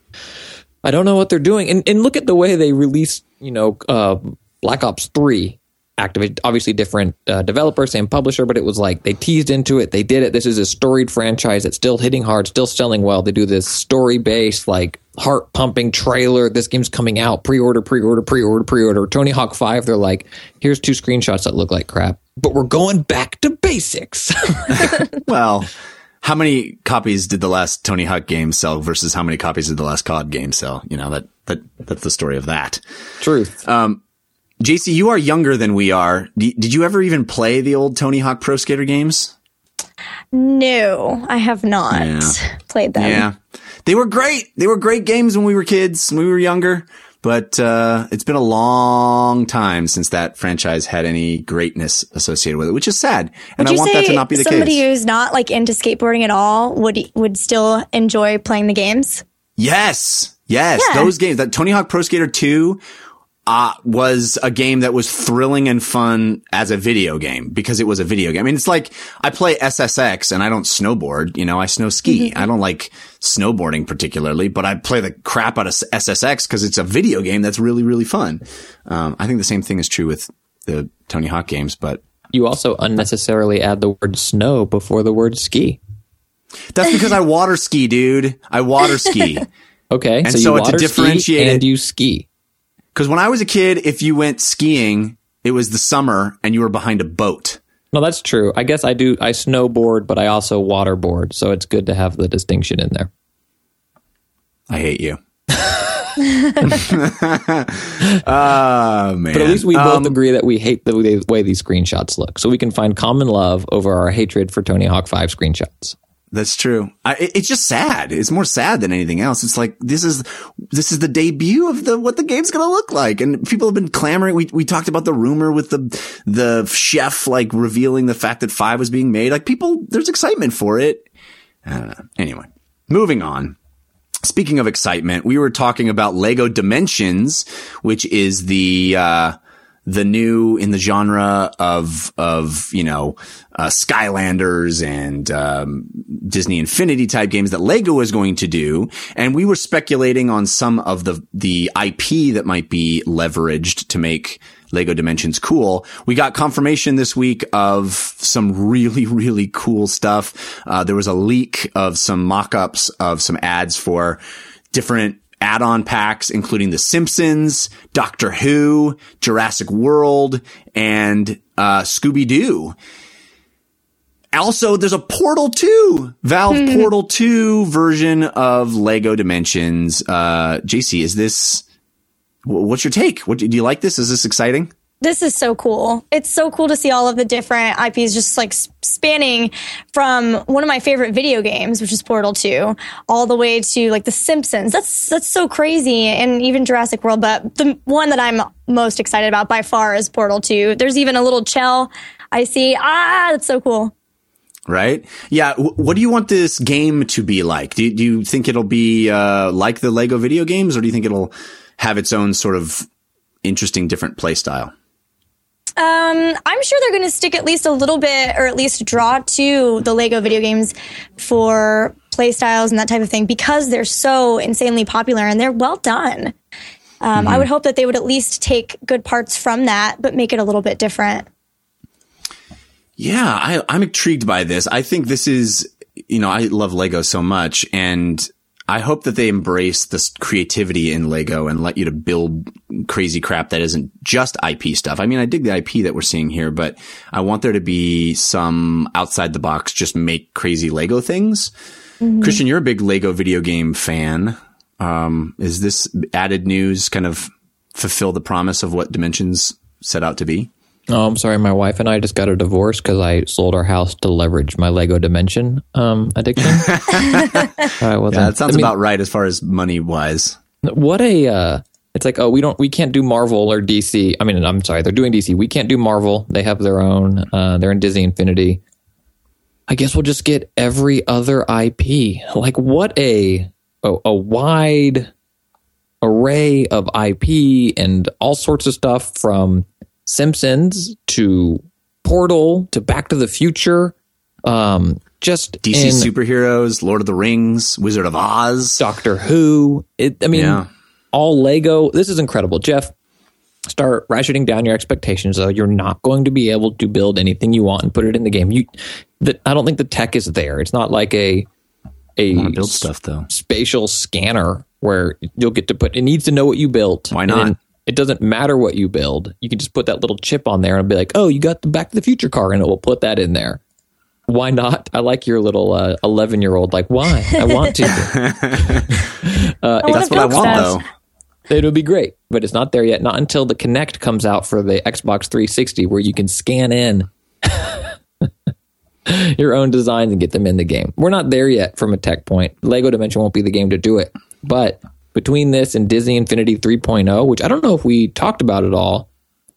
I don't know what they're doing. And and look at the way they released, you know, uh, Black Ops 3 Activate, obviously different uh, developer, same publisher, but it was like they teased into it. They did it. This is a storied franchise. It's still hitting hard, still selling well. They do this story based, like heart pumping trailer. This game's coming out. Pre order, pre order, pre order, pre order. Tony Hawk 5, they're like, here's two screenshots that look like crap, but we're going back to basics. [laughs] well, how many copies did the last Tony Hawk game sell versus how many copies did the last COD game sell? You know, that, that, that's the story of that. Truth. Um, Jaycie, you are younger than we are. did you ever even play the old Tony Hawk Pro Skater games? No, I have not yeah. played them. Yeah. They were great. They were great games when we were kids, when we were younger. But uh, it's been a long time since that franchise had any greatness associated with it, which is sad. And I want that to not be the somebody case. Somebody who's not like into skateboarding at all would would still enjoy playing the games. Yes, yes, yeah. those games. That Tony Hawk Pro Skater Two uh, was a game that was thrilling and fun as a video game because it was a video game. I mean, it's like I play SSX and I don't snowboard, you know, I snow ski. Mm-hmm. I don't like snowboarding particularly, but I play the crap out of SSX because it's a video game that's really, really fun. Um, I think the same thing is true with the Tony Hawk games, but you also unnecessarily add the word snow before the word ski. That's because I water ski, dude. I water ski. [laughs] okay. And so, so to differentiate and you ski. Because when I was a kid, if you went skiing, it was the summer and you were behind a boat. No, that's true. I guess I do. I snowboard, but I also waterboard. So it's good to have the distinction in there. I hate you. oh, [laughs] [laughs] man. But at least we both um, agree that we hate the way these screenshots look. So we can find common love over our hatred for Tony Hawk 5 screenshots. That's true. I, it's just sad. It's more sad than anything else. It's like this is this is the debut of the what the game's gonna look like, and people have been clamoring. We we talked about the rumor with the the chef like revealing the fact that five was being made. Like people, there's excitement for it. Uh, anyway, moving on. Speaking of excitement, we were talking about Lego Dimensions, which is the uh, the new in the genre of of you know uh, Skylanders and um, Disney Infinity type games that Lego is going to do, and we were speculating on some of the the IP that might be leveraged to make Lego Dimensions cool. We got confirmation this week of some really, [laughs] really cool stuff. Uh, there was a leak of some mock-ups of some ads for different add-on packs, including The Simpsons, Doctor Who, Jurassic World, and uh, Scooby Doo. Also, there's a Portal 2, Valve hmm. Portal 2 version of Lego Dimensions. Uh, Jaycie, is this, what's your take? What, do you like this? Is this exciting? This is so cool. It's so cool to see all of the different IPs just like spanning from one of my favorite video games, which is Portal 2, all the way to like The Simpsons. That's that's so crazy and even Jurassic World, but the one that I'm most excited about by far is Portal 2. There's even a little Chell I see. Ah, that's so cool. Right? Yeah. what do you want this game to be like? Do, do you think it'll be uh, like the Lego video games or do you think it'll have its own sort of interesting, different play style? Um, I'm sure they're going to stick at least a little bit, or at least draw to the Lego video games for play styles and that type of thing because they're so insanely popular and they're well done. Um, mm-hmm. I would hope that they would at least take good parts from that, but make it a little bit different. Yeah, I, I'm intrigued by this. I think this is, you know, I love Lego so much, and I hope that they embrace this creativity in Lego and let you to build crazy crap that isn't just IP stuff. I mean, I dig the IP that we're seeing here, but I want there to be some outside the box, just make crazy Lego things. Mm-hmm. Christian, you're a big Lego video game fan. Um, is this added news kind of fulfill the promise of what Dimensions set out to be? Oh, I'm sorry. My wife and I just got a divorce because I sold our house to leverage my Lego Dimension um, addiction. [laughs] uh, well, yeah, that sounds I mean, about right as far as money wise. What a uh, it's like oh we don't we can't do Marvel or DC. I mean I'm sorry they're doing DC. We can't do Marvel. They have their own. Uh, they're in Disney Infinity. I guess we'll just get every other IP. Like what a a, a wide array of IP and all sorts of stuff from Simpsons to Portal to Back to the Future. Um, just DC superheroes, Lord of the Rings, Wizard of Oz, Doctor Who. It, I mean, yeah. all Lego. This is incredible, Jeff. Start ratcheting down your expectations. Though you're not going to be able to build anything you want and put it in the game. You, the, I don't think the tech is there. It's not like a a build stuff though. Spatial scanner where you'll get to put. It needs to know what you built. Why not? It doesn't matter what you build. You can just put that little chip on there and be like, oh, you got the Back to the Future car, and it will put that in there. Why not? I like your little 11 uh, year old. Like, why? I want to. [laughs] [laughs] uh, That's what I want, though. It would be great, but it's not there yet. Not until the Kinect comes out for the Xbox 360, where you can scan in [laughs] your own designs and get them in the game. We're not there yet from a tech point. Lego Dimension won't be the game to do it, but between this and Disney Infinity 3.0, which I don't know if we talked about at all,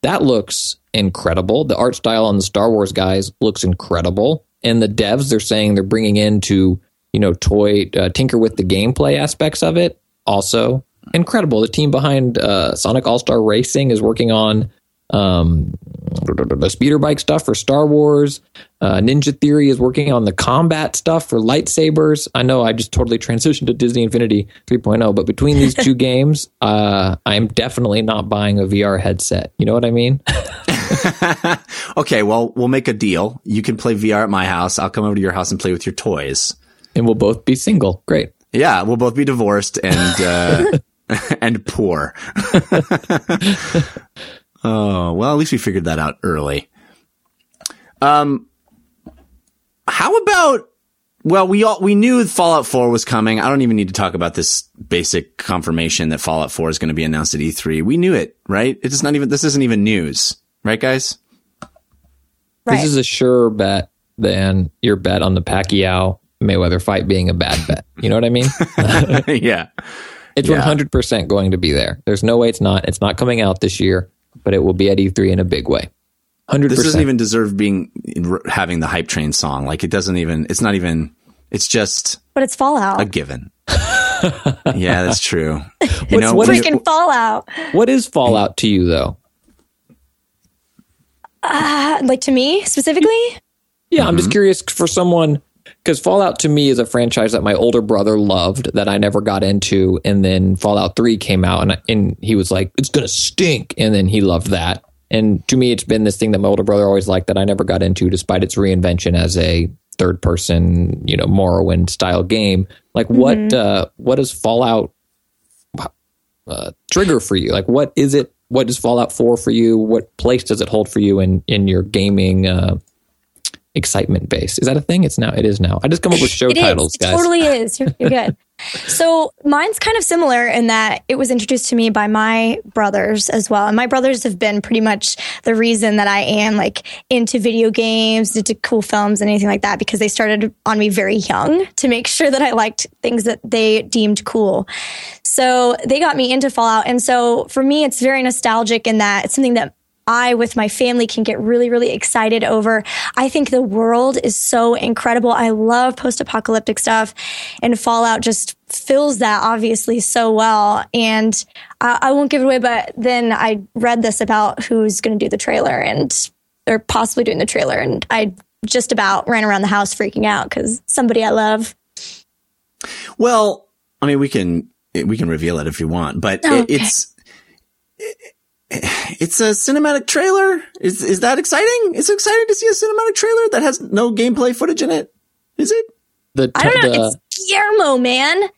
that looks incredible. The art style on the Star Wars guys looks incredible. And the devs they're saying they're bringing in to, you know, toy, uh, tinker with the gameplay aspects of it. Also incredible. The team behind uh, Sonic All Star Racing is working on um, the speeder bike stuff for Star Wars. Uh, Ninja Theory is working on the combat stuff for lightsabers. I know I just totally transitioned to Disney Infinity 3.0, but between these two [laughs] games, uh, I'm definitely not buying a VR headset. You know what I mean? [laughs] okay, well, we'll make a deal. You can play VR at my house. I'll come over to your house and play with your toys. And we'll both be single. Great. Yeah, we'll both be divorced and [laughs] uh, and poor. Oh, well, at least we figured that out early. Um, how about, well, we all, we knew Fallout 4 was coming. I don't even need to talk about this basic confirmation that Fallout 4 is going to be announced at E3. We knew it, right? It's not even, this isn't even news, right, guys? Right. This is a sure bet than your bet on the Pacquiao Mayweather fight being a bad bet. You know what I mean? [laughs] yeah. It's yeah. 100% going to be there. There's no way it's not. It's not coming out this year but it will be at E3 in a big way. 100%. This doesn't even deserve being having the hype train song. Like it doesn't even. It's not even. It's just. But it's Fallout. A given. [laughs] yeah, that's true. You know, what freaking Fallout? What is Fallout to you, though? Uh, like to me specifically? Yeah, mm-hmm. I'm just mm-hmm. curious for someone because Fallout to me is a franchise that my older brother loved that I never got into, and then Fallout Three came out, and and he was like, "It's gonna stink," and then he loved that. And to me, it's been this thing that my older brother always liked that I never got into, despite its reinvention as a third person, you know, Morrowind style game. Like, mm-hmm. what uh, what does Fallout uh, trigger for you? Like, what is it? What does Fallout Four for you? What place does it hold for you in in your gaming uh, excitement base. Is that a thing? It's now. It is now. I just come up with show it titles, is. guys. It totally is. You're, you're good. [laughs] so mine's kind of similar in that it was introduced to me by my brothers as well. And my brothers have been pretty much the reason that I am like into video games, into cool films and anything like that because they started on me very young to make [laughs] sure that I liked things that they deemed cool. So they got me into Fallout. And so for me, it's very nostalgic in that it's something that I, with my family, can get really, really excited over. I think the world is so incredible. I love post apocalyptic stuff, and Fallout just fills that obviously so well. And I, I won't give it away, but then I read this about who's going to do the trailer and they're possibly doing the trailer. And I just about ran around the house freaking out because somebody I love. Well, I mean, we can we can reveal it if you want, but okay. it's [sighs] it's a cinematic trailer. Is is that exciting? It's exciting to see a cinematic trailer that has no gameplay footage in it. Is it? The t- I don't know. The, it's Guillermo, man.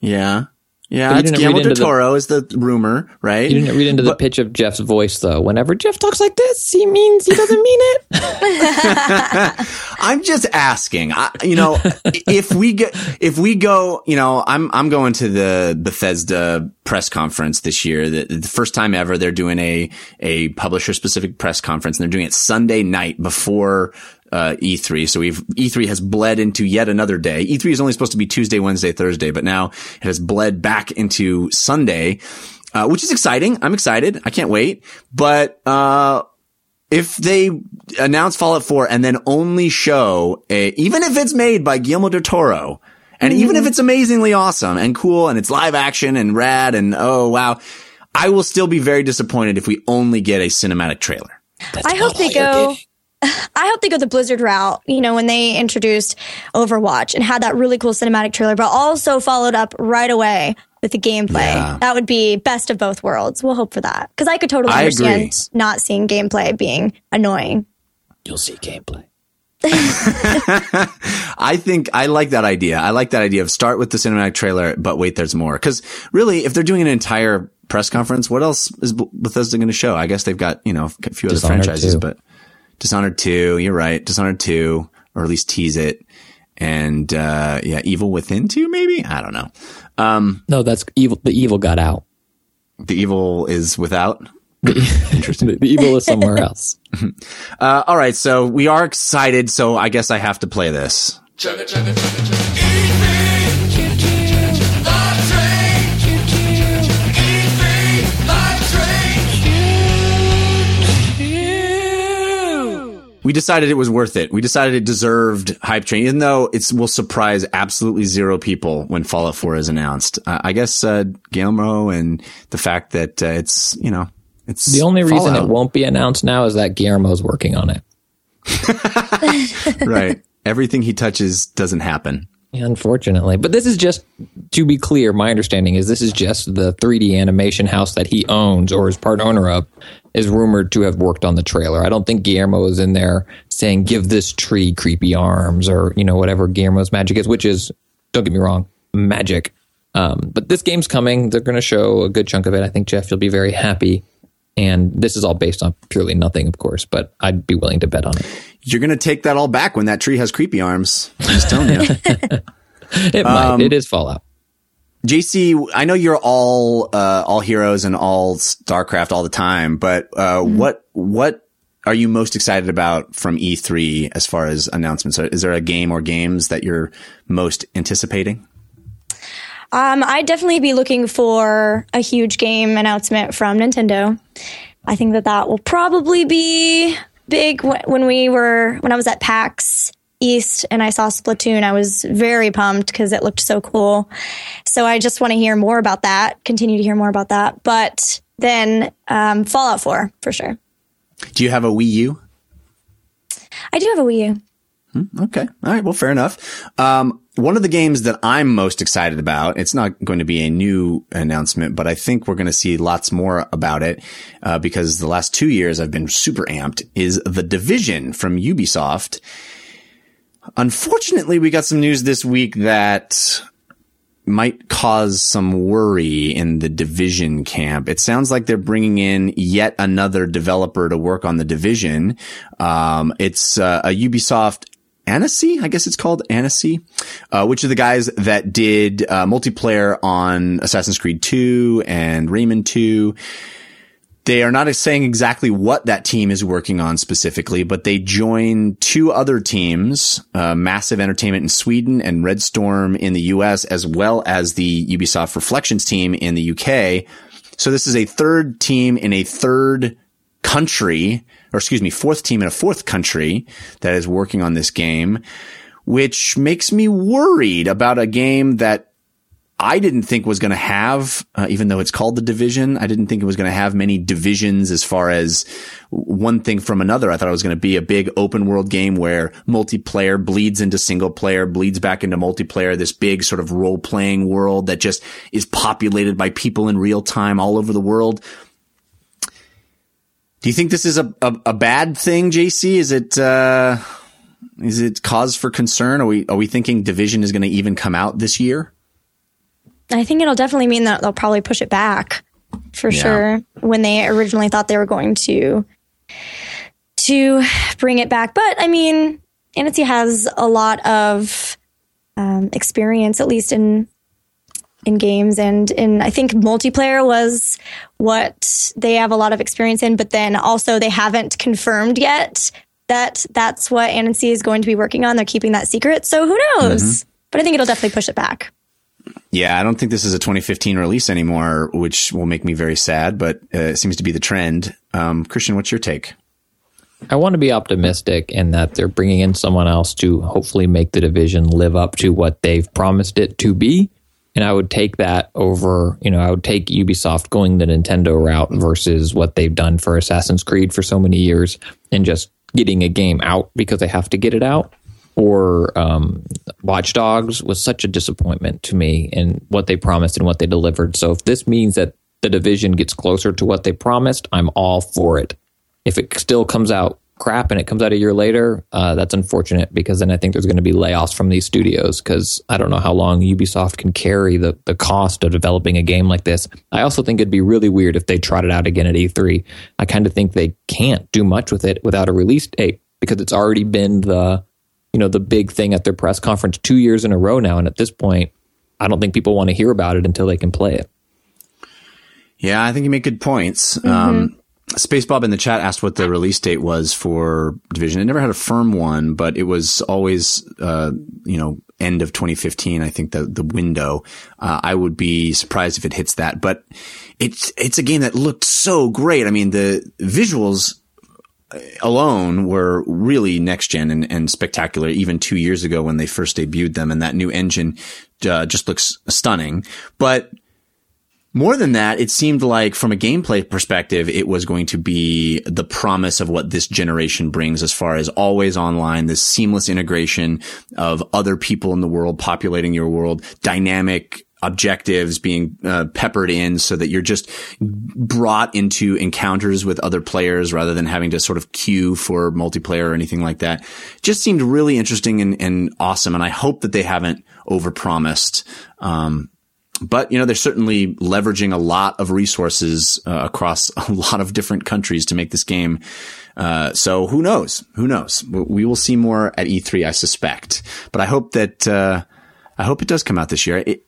Yeah. Yeah, it's Guillermo del Toro the, is the rumor, right? You didn't read into but, the pitch of Jeff's voice, though. Whenever Jeff talks like this, he means he doesn't mean it. [laughs] [laughs] I'm just asking. I, you know, [laughs] if we get, if we go, you know, I'm I'm going to the Bethesda press conference this year. The, the first time ever, they're doing a a publisher specific press conference, and they're doing it Sunday night before uh, E3. So we've E3 has bled into yet another day. E3 is only supposed to be Tuesday, Wednesday, Thursday, but now it has bled back into Sunday, uh, which is exciting. I'm excited. I can't wait. But uh, if they announce Fallout 4 and then only show a, even if it's made by Guillermo del Toro, and mm-hmm. even if it's amazingly awesome and cool and it's live action and rad and oh wow, I will still be very disappointed if we only get a cinematic trailer. That's I hope they go. I hope they go the Blizzard route, you know, when they introduced Overwatch and had that really cool cinematic trailer, but also followed up right away with the gameplay. Yeah. That would be best of both worlds. We'll hope for that. Because I could totally I understand agree. not seeing gameplay being annoying. You'll see gameplay. [laughs] I think I like that idea. I like that idea of start with the cinematic trailer, but wait, there's more. Because really, if they're doing an entire press conference, what else is Bethesda going to show? I guess they've got you know a few other franchises, too. but Dishonored 2, you're right. Dishonored 2, or at least tease it. And, uh, yeah, Evil Within 2, maybe? I don't know. Um, no, that's evil. The evil got out. The evil is without? [laughs] Interesting. the, evil is somewhere else. [laughs] uh, all right. So we are excited. So I guess I have to play this. Chugga, chugga, chugga, we decided it was worth it. We decided it deserved hype train, even though it will surprise absolutely zero people when Fallout 4 is announced. Uh, I guess uh, Guillermo and the fact that uh, it's you know it's the only Fallout. reason it won't be announced now is that Guillermo's working on it. [laughs] [laughs] right. Everything he touches doesn't happen. Unfortunately, but this is just to be clear. My understanding is this is just the 3D animation house that he owns or is part owner of is rumored to have worked on the trailer. I don't think Guillermo is in there saying "give this tree creepy arms" or you know whatever Guillermo's magic is, which is don't get me wrong, magic. Um, but this game's coming. They're going to show a good chunk of it. I think Jeff, you'll be very happy. And this is all based on purely nothing, of course, but I'd be willing to bet on it. You're going to take that all back when that tree has creepy arms. I'm just telling you. [laughs] it um, might. It is Fallout. Jaycie, I know you're all uh, all heroes and all StarCraft all the time, but uh, mm-hmm. what what are you most excited about from E3 as far as announcements? Is there a game or games that you're most anticipating? Um, I'd definitely be looking for a huge game announcement from Nintendo. I think that that will probably be big when we were when I was at PAX East and I saw Splatoon. I was very pumped because it looked so cool. So I just want to hear more about that. Continue to hear more about that. But then um, Fallout 4 for sure. Do you have a Wii U? I do have a Wii U. Hmm, okay. All right. Well, fair enough. Um, one of the games that I'm most excited about, it's not going to be a new announcement, but I think we're going to see lots more about it, uh, because the last two years I've been super amped is The Division from Ubisoft. Unfortunately, we got some news this week that might cause some worry in the division camp. It sounds like they're bringing in yet another developer to work on the division. Um, it's uh, a Ubisoft Annecy, I guess it's called Annecy, uh, which are the guys that did uh, multiplayer on Assassin's Creed 2 and Rayman 2. They are not saying exactly what that team is working on specifically, but they join two other teams, uh, Massive Entertainment in Sweden and Red Storm in the US, as well as the Ubisoft Reflections team in the UK. So this is a third team in a third country, or excuse me, fourth team in a fourth country that is working on this game, which makes me worried about a game that I didn't think was going to have, uh, even though it's called the division, I didn't think it was going to have many divisions as far as one thing from another. I thought it was going to be a big open world game where multiplayer bleeds into single player, bleeds back into multiplayer, this big sort of role playing world that just is populated by people in real time all over the world. Do you think this is a, a, a bad thing, Jaycie? Is it, uh, is it cause for concern? Are we, are we thinking division is going to even come out this year? I think it'll definitely mean that they'll probably push it back for yeah. sure when they originally thought they were going to to bring it back. But I mean, Annecy has a lot of um, experience, at least in in games, and in I think multiplayer was what they have a lot of experience in. But then also they haven't confirmed yet that that's what Annecy is going to be working on. They're keeping that secret, so who knows? Mm-hmm. But I think it'll definitely push it back. Yeah, I don't think this is a 2015 release anymore, which will make me very sad, but uh, it seems to be the trend. Um, Christian, what's your take? I want to be optimistic in that they're bringing in someone else to hopefully make the division live up to what they've promised it to be. And I would take that over, you know, I would take Ubisoft going the Nintendo route versus what they've done for Assassin's Creed for so many years and just getting a game out because they have to get it out or um, Watch Dogs was such a disappointment to me in what they promised and what they delivered. So if this means that the division gets closer to what they promised, I'm all for it. If it still comes out crap and it comes out a year later, uh, that's unfortunate because then I think there's going to be layoffs from these studios because I don't know how long Ubisoft can carry the, the cost of developing a game like this. I also think it'd be really weird if they trot it out again at E3. I kind of think they can't do much with it without a release date because it's already been the you know, the big thing at their press conference two years in a row now. And at this point, I don't think people want to hear about it until they can play it. Yeah, I think you make good points. Mm-hmm. Um, Space Bob in the chat asked what the release date was for Division. It never had a firm one, but it was always, uh, you know, end of 2015. I think the the window. Uh, I would be surprised if it hits that, but it's it's a game that looked so great. I mean, the visuals alone were really next gen and, and, spectacular even two years ago when they first debuted them. And that new engine uh, just looks stunning. But more than that, it seemed like from a gameplay perspective, it was going to be the promise of what this generation brings as far as always online, this seamless integration of other people in the world populating your world, dynamic objectives being uh, peppered in so that you're just brought into encounters with other players rather than having to sort of queue for multiplayer or anything like that. Just seemed really interesting and, and awesome. And I hope that they haven't overpromised. Um, but you know they're certainly leveraging a lot of resources uh, across [laughs] a lot of different countries to make this game. Uh, so who knows? Who knows? We will see more at E3, I suspect. But I hope that uh, I hope it does come out this year. It,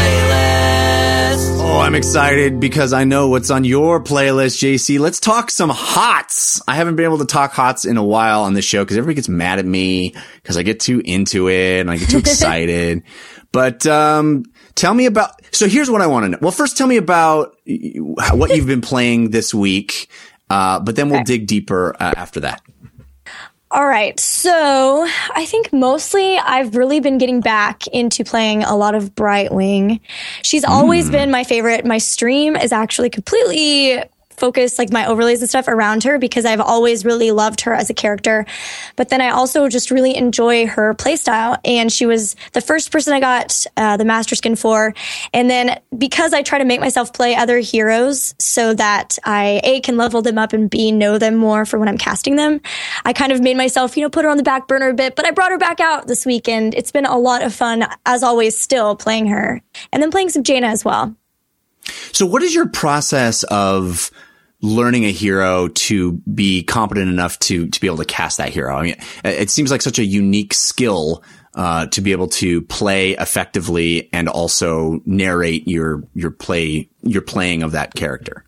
I'm excited because I know what's on your playlist, Jaycie. Let's talk some hots. I haven't been able to talk hots in a while on this show because everybody gets mad at me because I get too into it and I get too [laughs] excited. But um, tell me about. So here's what I want to know. Well, first, tell me about what you've been playing this week, uh, but then we'll okay. dig deeper uh, after that. All right. So I think mostly I've really been getting back into playing a lot of Brightwing. She's always mm. been my favorite. My stream is actually completely focus like my overlays and stuff around her because I've always really loved her as a character. But then I also just really enjoy her playstyle. And she was the first person I got uh, the master skin for. And then because I try to make myself play other heroes so that I A can level them up and B know them more for when I'm casting them, I kind of made myself, you know, put her on the back burner a bit, but I brought her back out this weekend. It's been a lot of fun, as always, still playing her. And then playing some Jaina as well. So what is your process of learning a hero to be competent enough to to be able to cast that hero. I mean, it seems like such a unique skill uh, to be able to play effectively and also narrate your your play your playing of that character.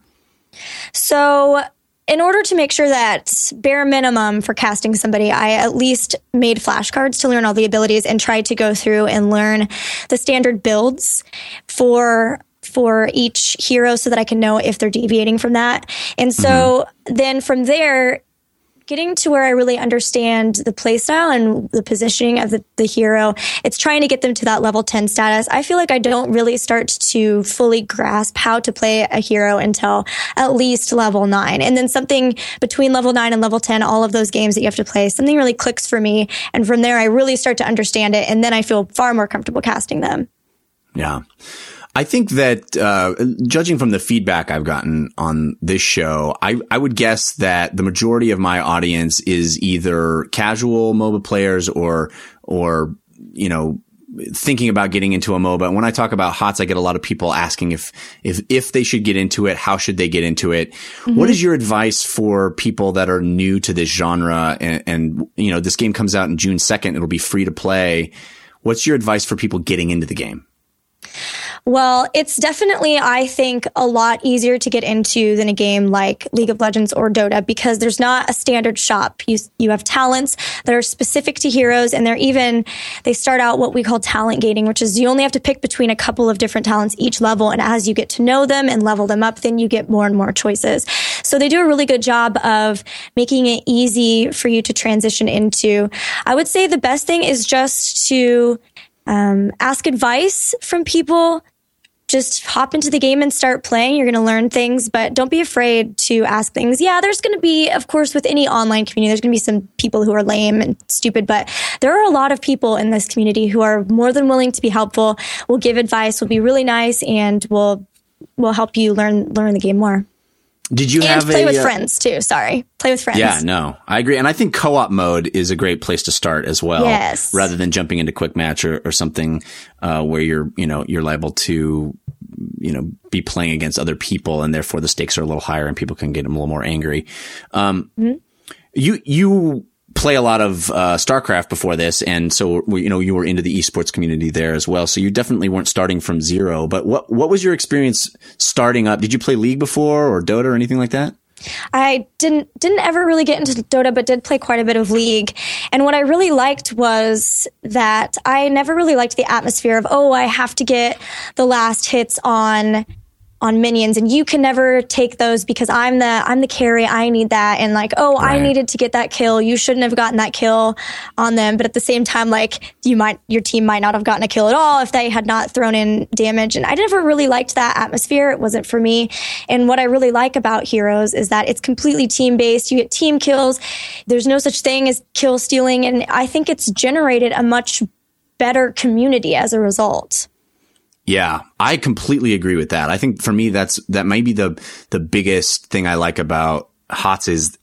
So in order to make sure that bare minimum for casting somebody, I at least made flashcards to learn all the abilities and tried to go through and learn the standard builds for for each hero so that I can know if they're deviating from that. And so mm-hmm. then from there, getting to where I really understand the playstyle and the positioning of the, the hero. It's trying to get them to that level 10 status. I feel like I don't really start to fully grasp how to play a hero until at least level nine. And then something between level nine and level 10, all of those games that you have to play, something really clicks for me. And from there, I really start to understand it. And then I feel far more comfortable casting them. Yeah. I think that, uh, judging from the feedback I've gotten on this show, I, I would guess that the majority of my audience is either casual MOBA players or, or, you know, thinking about getting into a MOBA. And when I talk about HOTS, I get a lot of people asking if, if, if they should get into it, how should they get into it? Mm-hmm. What is your advice for people that are new to this genre? And, and, you know, this game comes out in June 2nd. It'll be free to play. What's your advice for people getting into the game? Well, it's definitely, I think, a lot easier to get into than a game like League of Legends or Dota because there's not a standard shop. You, you have talents that are specific to heroes and they're even, they start out what we call talent gating, which is you only have to pick between a couple of different talents each level. And as you get to know them and level them up, then you get more and more choices. So they do a really good job of making it easy for you to transition into. I would say the best thing is just to um, ask advice from people just hop into the game and start playing. You're going to learn things, but don't be afraid to ask things. Yeah, there's going to be, of course, with any online community, there's going to be some people who are lame and stupid, but there are a lot of people in this community who are more than willing to be helpful, will give advice, will be really nice, and will will help you learn learn the game more. Did you and have play a, with uh, friends too? Sorry, play with friends. Yeah, no, I agree, and I think co-op mode is a great place to start as well. Yes. rather than jumping into quick match or, or something uh, where you're you know you're liable to you know be playing against other people, and therefore the stakes are a little higher, and people can get a little more angry. Um, mm-hmm. You you play a lot of uh, StarCraft before this, and so you know you were into the esports community there as well. So you definitely weren't starting from zero. But what what was your experience starting up? Did you play League before or Dota or anything like that? I didn't didn't ever really get into Dota, but did play quite a bit of League. And what I really liked was that I never really liked the atmosphere of oh, I have to get the last hits on on minions and you can never take those because I'm the I'm the carry I need that and like oh right. I needed to get that kill. You shouldn't have gotten that kill on them. But at the same time like you might your team might not have gotten a kill at all if they had not thrown in damage. And I never really liked that atmosphere. It wasn't for me. And what I really like about heroes is that it's completely team based you get team kills. There's no such thing as kill stealing. And I think it's generated a much better community as a result yeah, I completely agree with that. I think for me, that's, that might be the, the biggest thing I like about HOTS is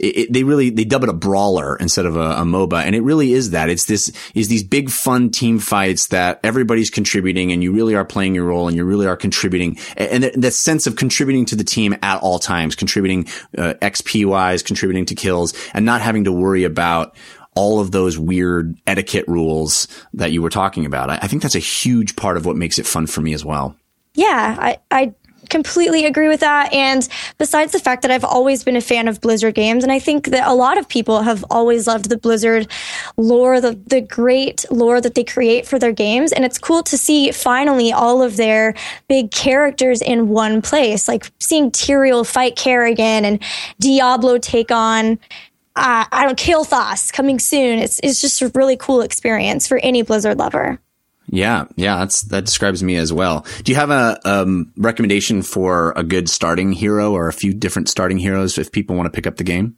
it, it, they really they dub it a brawler instead of a, a, MOBA, and it really is that. It's this is these big fun team fights that everybody's contributing, and you really are playing your role, and you really are contributing, and, and that sense of contributing to the team at all times, contributing uh, XP wise, contributing to kills, and not having to worry about all of those weird etiquette rules that you were talking about. I, I think that's a huge part of what makes it fun for me as well. Yeah, I, I completely agree with that. And besides the fact that I've always been a fan of Blizzard games, and I think that a lot of people have always loved the Blizzard lore, the, the great lore that they create for their games. And it's cool to see finally all of their big characters in one place, like seeing Tyrael fight Kerrigan and Diablo take on uh, I don't Kael'thas coming soon. It's it's just a really cool experience for any Blizzard lover. Yeah, yeah, that's that describes me as well. Do you have a um, recommendation for a good starting hero or a few different starting heroes if people want to pick up the game?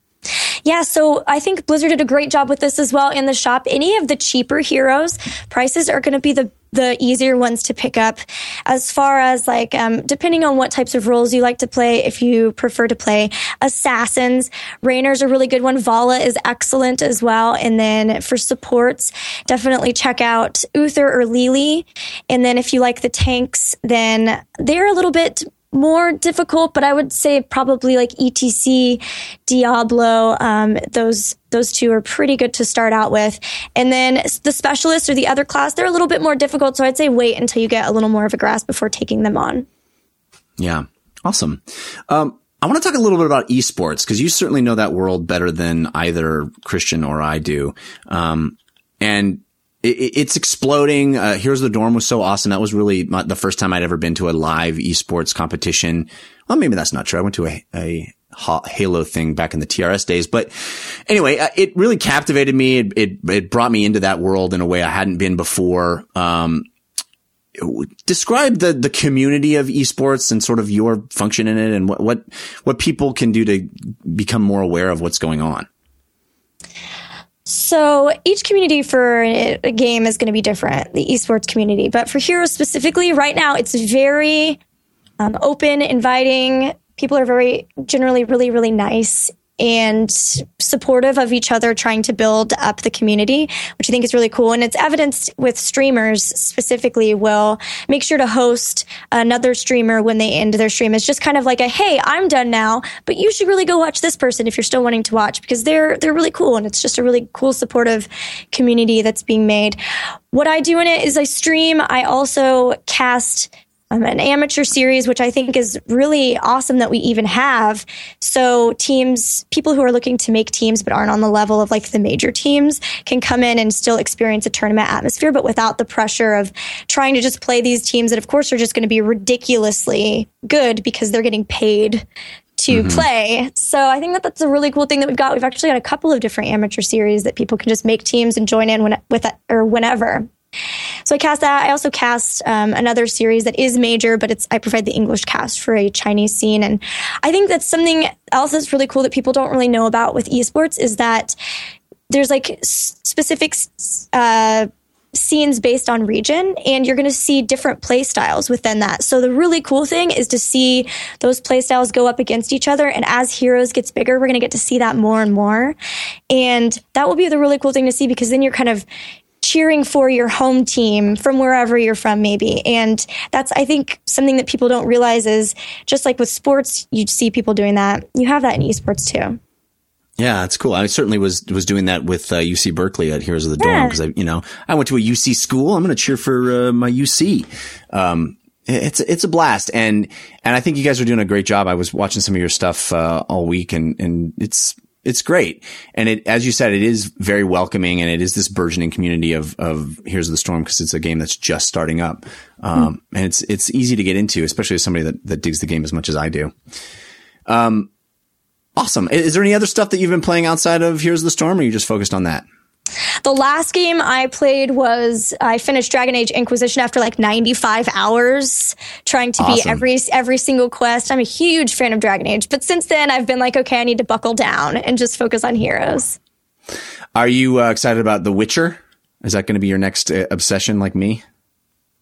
Yeah, so I think Blizzard did a great job with this as well in the shop. Any of the cheaper heroes, prices are going to be the the easier ones to pick up. As far as like, um, depending on what types of roles you like to play, if you prefer to play assassins, Raynor's a really good one. Valla is excellent as well. And then for supports, definitely check out Uther or Li And then if you like the tanks, then they're a little bit more difficult, but I would say probably like ETC, Diablo, um, those those two are pretty good to start out with. And then the specialists or the other class, they're a little bit more difficult. So I'd say wait until you get a little more of a grasp before taking them on. Yeah. Awesome. Um, I want to talk a little bit about esports because you certainly know that world better than either Christian or I do. Um, and it's exploding. Uh, Heroes of the Dorm was so awesome. That was really my, the first time I'd ever been to a live esports competition. Well, maybe that's not true. I went to a, a Halo thing back in the TRS days. But anyway, uh, it really captivated me. It, it, it, brought me into that world in a way I hadn't been before. Um, describe the the community of esports and sort of your function in it and what what what people can do to become more aware of what's going on. So each community for a game is going to be different, the esports community. But for Heroes specifically, right now it's very um, open, inviting. People are very generally really really nice and supportive of each other, trying to build up the community, which I think is really cool. And it's evidenced with streamers specifically will make sure to host another streamer when they end their stream. It's just kind of like a, hey, I'm done now, but you should really go watch this person if you're still wanting to watch because they're they're really cool and it's just a really cool supportive community that's being made. What I do in it is I stream. I also cast um, an amateur series, which I think is really awesome that we even have. So teams, people who are looking to make teams but aren't on the level of like the major teams can come in and still experience a tournament atmosphere, but without the pressure of trying to just play these teams that of course are just going to be ridiculously good because they're getting paid to mm-hmm. play. So I think that that's a really cool thing that we've got. We've actually got a couple of different amateur series that people can just make teams and join in when, with or whenever. So I cast that. I also cast um, another series that is major, but it's I provide the English cast for a Chinese scene, and I think that's something else that's really cool that people don't really know about with esports is that there's like specific uh, scenes based on region, and you're going to see different play styles within that. So the really cool thing is to see those play styles go up against each other, and as Heroes gets bigger, we're going to get to see that more and more, and that will be the really cool thing to see because then you're kind of cheering for your home team from wherever you're from, maybe. And that's, I think, something that people don't realize is just like with sports, you see people doing that. You have that in esports too. Yeah, it's cool. I certainly was was doing that with uh, UC Berkeley at Heroes of the yeah. Dorm because I, you know, I went to a UC school. I'm going to cheer for uh, my UC. Um, it's it's a blast, and and I think you guys are doing a great job. I was watching some of your stuff uh, all week, and and it's it's great. And it, as you said, it is very welcoming and it is this burgeoning community of, of Heroes of the Storm because it's a game that's just starting up. Um, mm. and it's, it's easy to get into, especially as somebody that, that digs the game as much as I do. Um, awesome. Is there any other stuff that you've been playing outside of Heroes of the Storm or are you just focused on that? The last game I played was I finished Dragon Age Inquisition after like 95 hours trying to awesome. beat every every single quest. I'm a huge fan of Dragon Age, but since then I've been like, okay, I need to buckle down and just focus on heroes. Are you uh, excited about The Witcher? Is that going to be your next uh, obsession like me?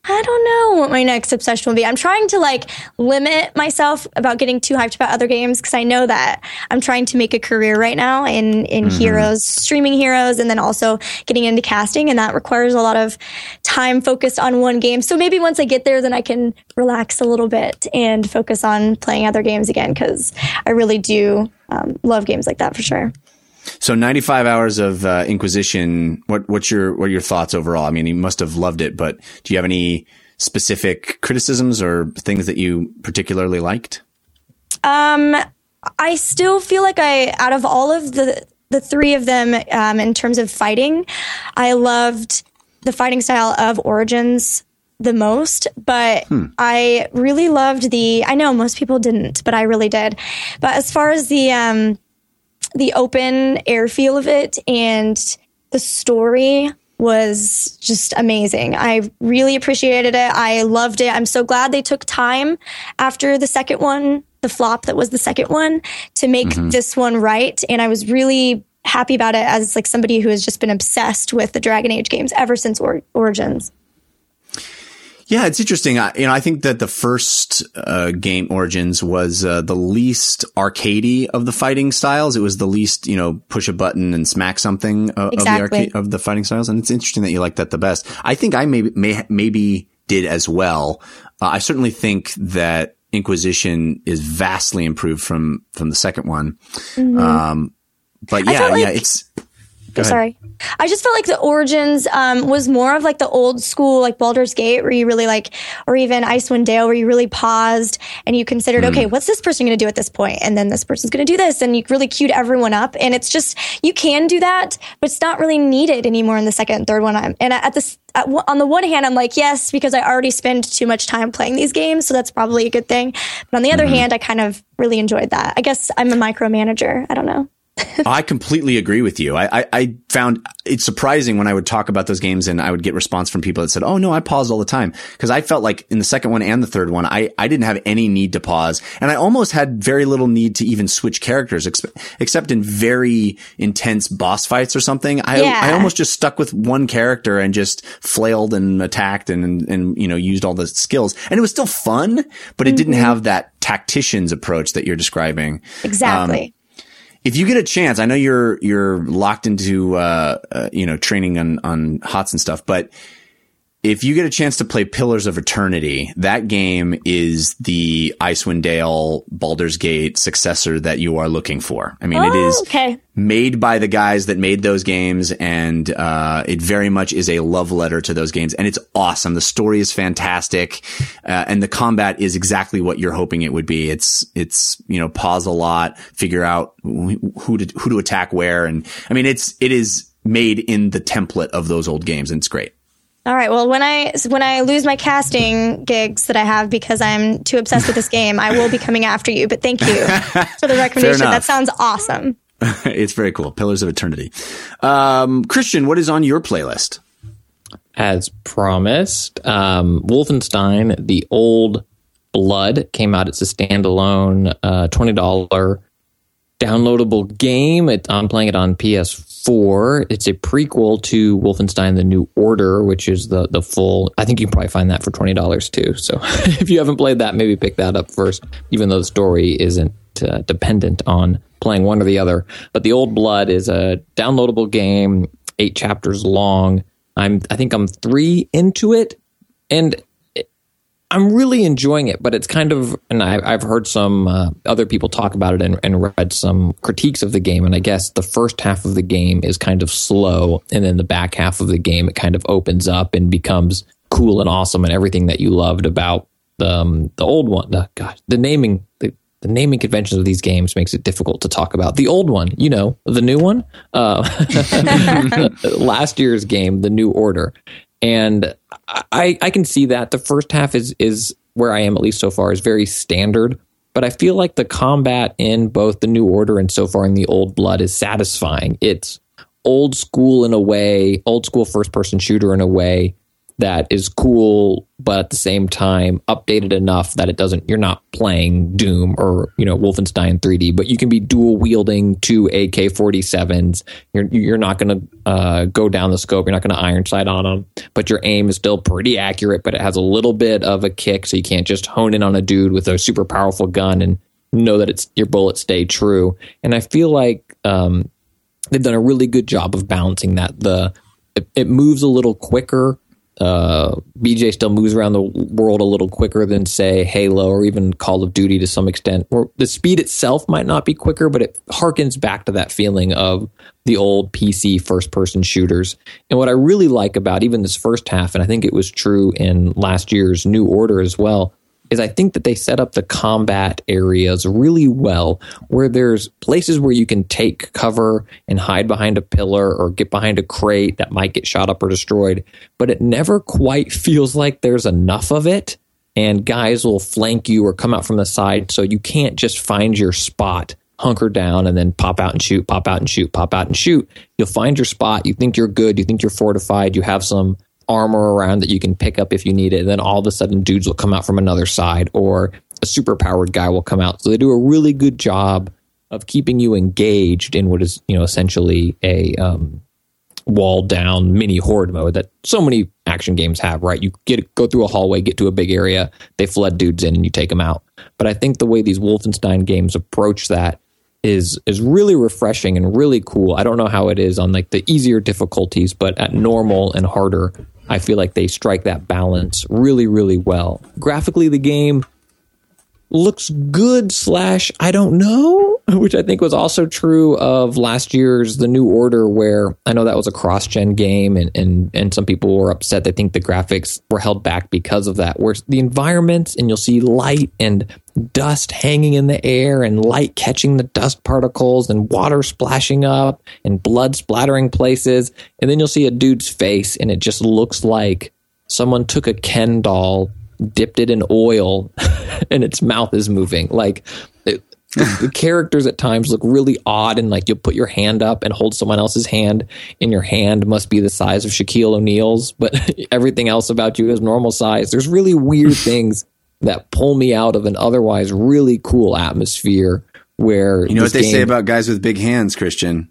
I don't know what my next obsession will be. I'm trying to like limit myself about getting too hyped about other games because I know that I'm trying to make a career right now in in mm-hmm. heroes, streaming heroes, and then also getting into casting, and that requires a lot of time focused on one game. So maybe once I get there, then I can relax a little bit and focus on playing other games again because I really do um, love games like that for sure. So 95 hours of uh, Inquisition. What what's your what are your thoughts overall? I mean, you must have loved it, but do you have any specific criticisms or things that you particularly liked? Um, I still feel like I out of all of the the three of them um, in terms of fighting, I loved the fighting style of Origins the most, but hmm. I really loved the. I know most people didn't, but I really did. But as far as the um, the open air feel of it and the story was just amazing. I really appreciated it. I loved it. I'm so glad they took time after the second one, the flop that was the second one, to make mm-hmm. this one right. And I was really happy about it as like somebody who has just been obsessed with the Dragon Age games ever since or- Origins. Yeah, it's interesting. I, you know, I think that the first uh, game Origins was uh, the least arcadey of the fighting styles. It was the least, you know, push a button and smack something uh, exactly. of the arcade of the fighting styles. And it's interesting that you like that the best. I think I maybe may, maybe did as well. Uh, I certainly think that Inquisition is vastly improved from from the second one. Mm-hmm. Um, but yeah, like- yeah, it's sorry. I just felt like the Origins um, was more of like the old school, like Baldur's Gate, where you really like, or even Icewind Dale, where you really paused and you considered, mm. okay, what's this person going to do at this point? And then this person's going to do this. And you really queued everyone up. And it's just, you can do that, but it's not really needed anymore in the second and third one. I'm, And at this, at, on the one hand, I'm like, yes, because I already spend too much time playing these games. So that's probably a good thing. But on the other mm-hmm. hand, I kind of really enjoyed that. I guess I'm a micromanager. I don't know. [laughs] I completely agree with you. I, I, I, found it surprising when I would talk about those games and I would get response from people that said, Oh no, I paused all the time. Cause I felt like in the second one and the third one, I, I didn't have any need to pause and I almost had very little need to even switch characters ex- except in very intense boss fights or something. I, yeah. I almost just stuck with one character and just flailed and attacked and, and, and you know, used all the skills and it was still fun, but it mm-hmm. didn't have that tactician's approach that you're describing. Exactly. Um, if you get a chance, I know you're you're locked into uh, uh, you know training on on HOTS and stuff, but if you get a chance to play Pillars of Eternity, that game is the Icewind Dale Baldur's Gate successor that you are looking for. I mean, oh, it is okay. made by the guys that made those games, and uh, it very much is a love letter to those games, and it's awesome. The story is fantastic, uh, and the combat is exactly what you're hoping it would be. It's it's you know pause a lot, figure out who to who to attack where, and I mean it's it is made in the template of those old games, and it's great. All right. Well, when I when I lose my casting gigs that I have because I'm too obsessed with this [laughs] game, I will be coming after you. But thank you for the [laughs] recommendation. That sounds awesome. [laughs] it's very cool. Pillars of Eternity. Um, Christian, what is on your playlist? As promised, um, Wolfenstein: The Old Blood came out. It's a standalone uh, twenty dollar downloadable game. It, I'm playing it on PS four. It's a prequel to Wolfenstein: The New Order, which is the the full. I think you can probably find that for twenty dollars too. So [laughs] if you haven't played that, maybe pick that up first, even though the story isn't uh, dependent on playing one or the other. But The Old Blood is a downloadable game, eight chapters long. I'm I think I'm three into it, and I'm really enjoying it, but it's kind of, and I, have heard some uh, other people talk about it and, and, read some critiques of the game. And I guess the first half of the game is kind of slow, and then the back half of the game it kind of opens up and becomes cool and awesome, and everything that you loved about the um, the old one. Gosh, the naming the, the naming conventions of these games makes it difficult to talk about. The old one, you know, the new one, uh, [laughs] [laughs] last year's game, the New Order, and I, I can see that the first half is is where I am at least so far is very standard. But I feel like the combat in both the New Order and so far in the Old Blood is satisfying. It's old school in a way, old school first person shooter in a way that is cool, but at the same time updated enough that it doesn't. You're not playing Doom or you know Wolfenstein 3D, but you can be dual wielding two AK-47s. You're you're not going to uh, go down the scope. You're not going to iron sight on them, but your aim is still pretty accurate. But it has a little bit of a kick, so you can't just hone in on a dude with a super powerful gun and know that it's your bullets stay true. And I feel like um, they've done a really good job of balancing that. The it, it moves a little quicker uh, BJ still moves around the world a little quicker than, say, Halo or even Call of Duty to some extent. Or the speed itself might not be quicker, but it harkens back to that feeling of the old PC first person shooters. And what I really like about even this first half, and I think it was true in last year's New Order as well, is I think that they set up the combat areas really well, where there's places where you can take cover and hide behind a pillar or get behind a crate that might get shot up or destroyed, but it never quite [laughs] feels like there's enough of it. And guys will flank you or come out from the side, so you can't just find your spot hunker down and then pop out and shoot, pop out and shoot, pop out and shoot. You'll find your spot. You think you're good. You think you're fortified. You have some armor around that you can pick up if you need it. And then all of a sudden, dudes will come out from another side, or a super powered guy will come out. So they do a really good job of keeping you engaged in what is, you know, essentially a um, walled down mini horde mode that so many action games have. Right? You get go through a hallway, get to a big area, they flood dudes in, and you take them out. But I think the way these Wolfenstein games approach that is is really refreshing and really cool. I don't know how it is on like the easier difficulties, but at normal and harder, I feel like they strike that balance really, really well. Graphically, the game looks good slash I don't know, [laughs] which I think was also true of last year's The New Order, where I know that was a cross gen game, and, and and some people were upset. They think the graphics were held back because of that. Where the environments and you'll see light and dust hanging in the air and light catching the dust particles and water splashing up and blood splattering places, and then you'll see a dude's face, and it just looks like someone took a Ken doll dipped it in oil [laughs] and its mouth is moving. Like it, the [laughs] characters at times look really odd and like you'll put your hand up and hold someone else's hand and your hand must be the size of Shaquille O'Neal's, but [laughs] everything else about you is normal size. There's really weird things that pull me out of an otherwise really cool atmosphere where You know what they game, say about guys with big hands, Christian?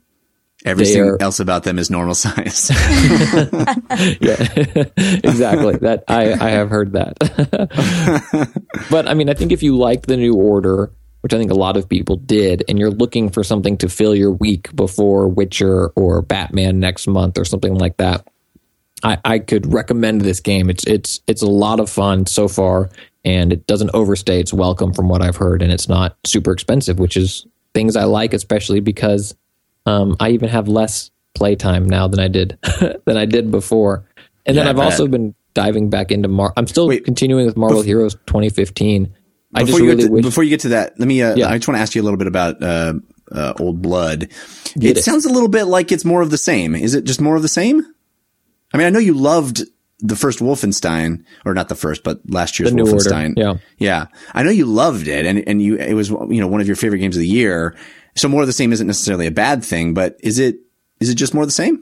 Everything are, else about them is normal size. [laughs] yeah, [laughs] exactly. That I, I have heard that. [laughs] but I mean, I think if you like the new order, which I think a lot of people did, and you're looking for something to fill your week before Witcher or Batman next month or something like that, I, I could recommend this game. It's it's it's a lot of fun so far, and it doesn't overstay its welcome from what I've heard, and it's not super expensive, which is things I like, especially because um, I even have less playtime now than I did [laughs] than I did before. And yeah, then I've also been diving back into Mar. I'm still Wait, continuing with Marvel bef- Heroes 2015. I just really to, wish- before you get to that, let me. Uh, yeah. I just want to ask you a little bit about uh, uh, Old Blood. It, it sounds a little bit like it's more of the same. Is it just more of the same? I mean, I know you loved the first Wolfenstein, or not the first, but last year's Wolfenstein. Order. Yeah, yeah. I know you loved it, and and you it was you know one of your favorite games of the year. So more of the same isn't necessarily a bad thing, but is it is it just more of the same?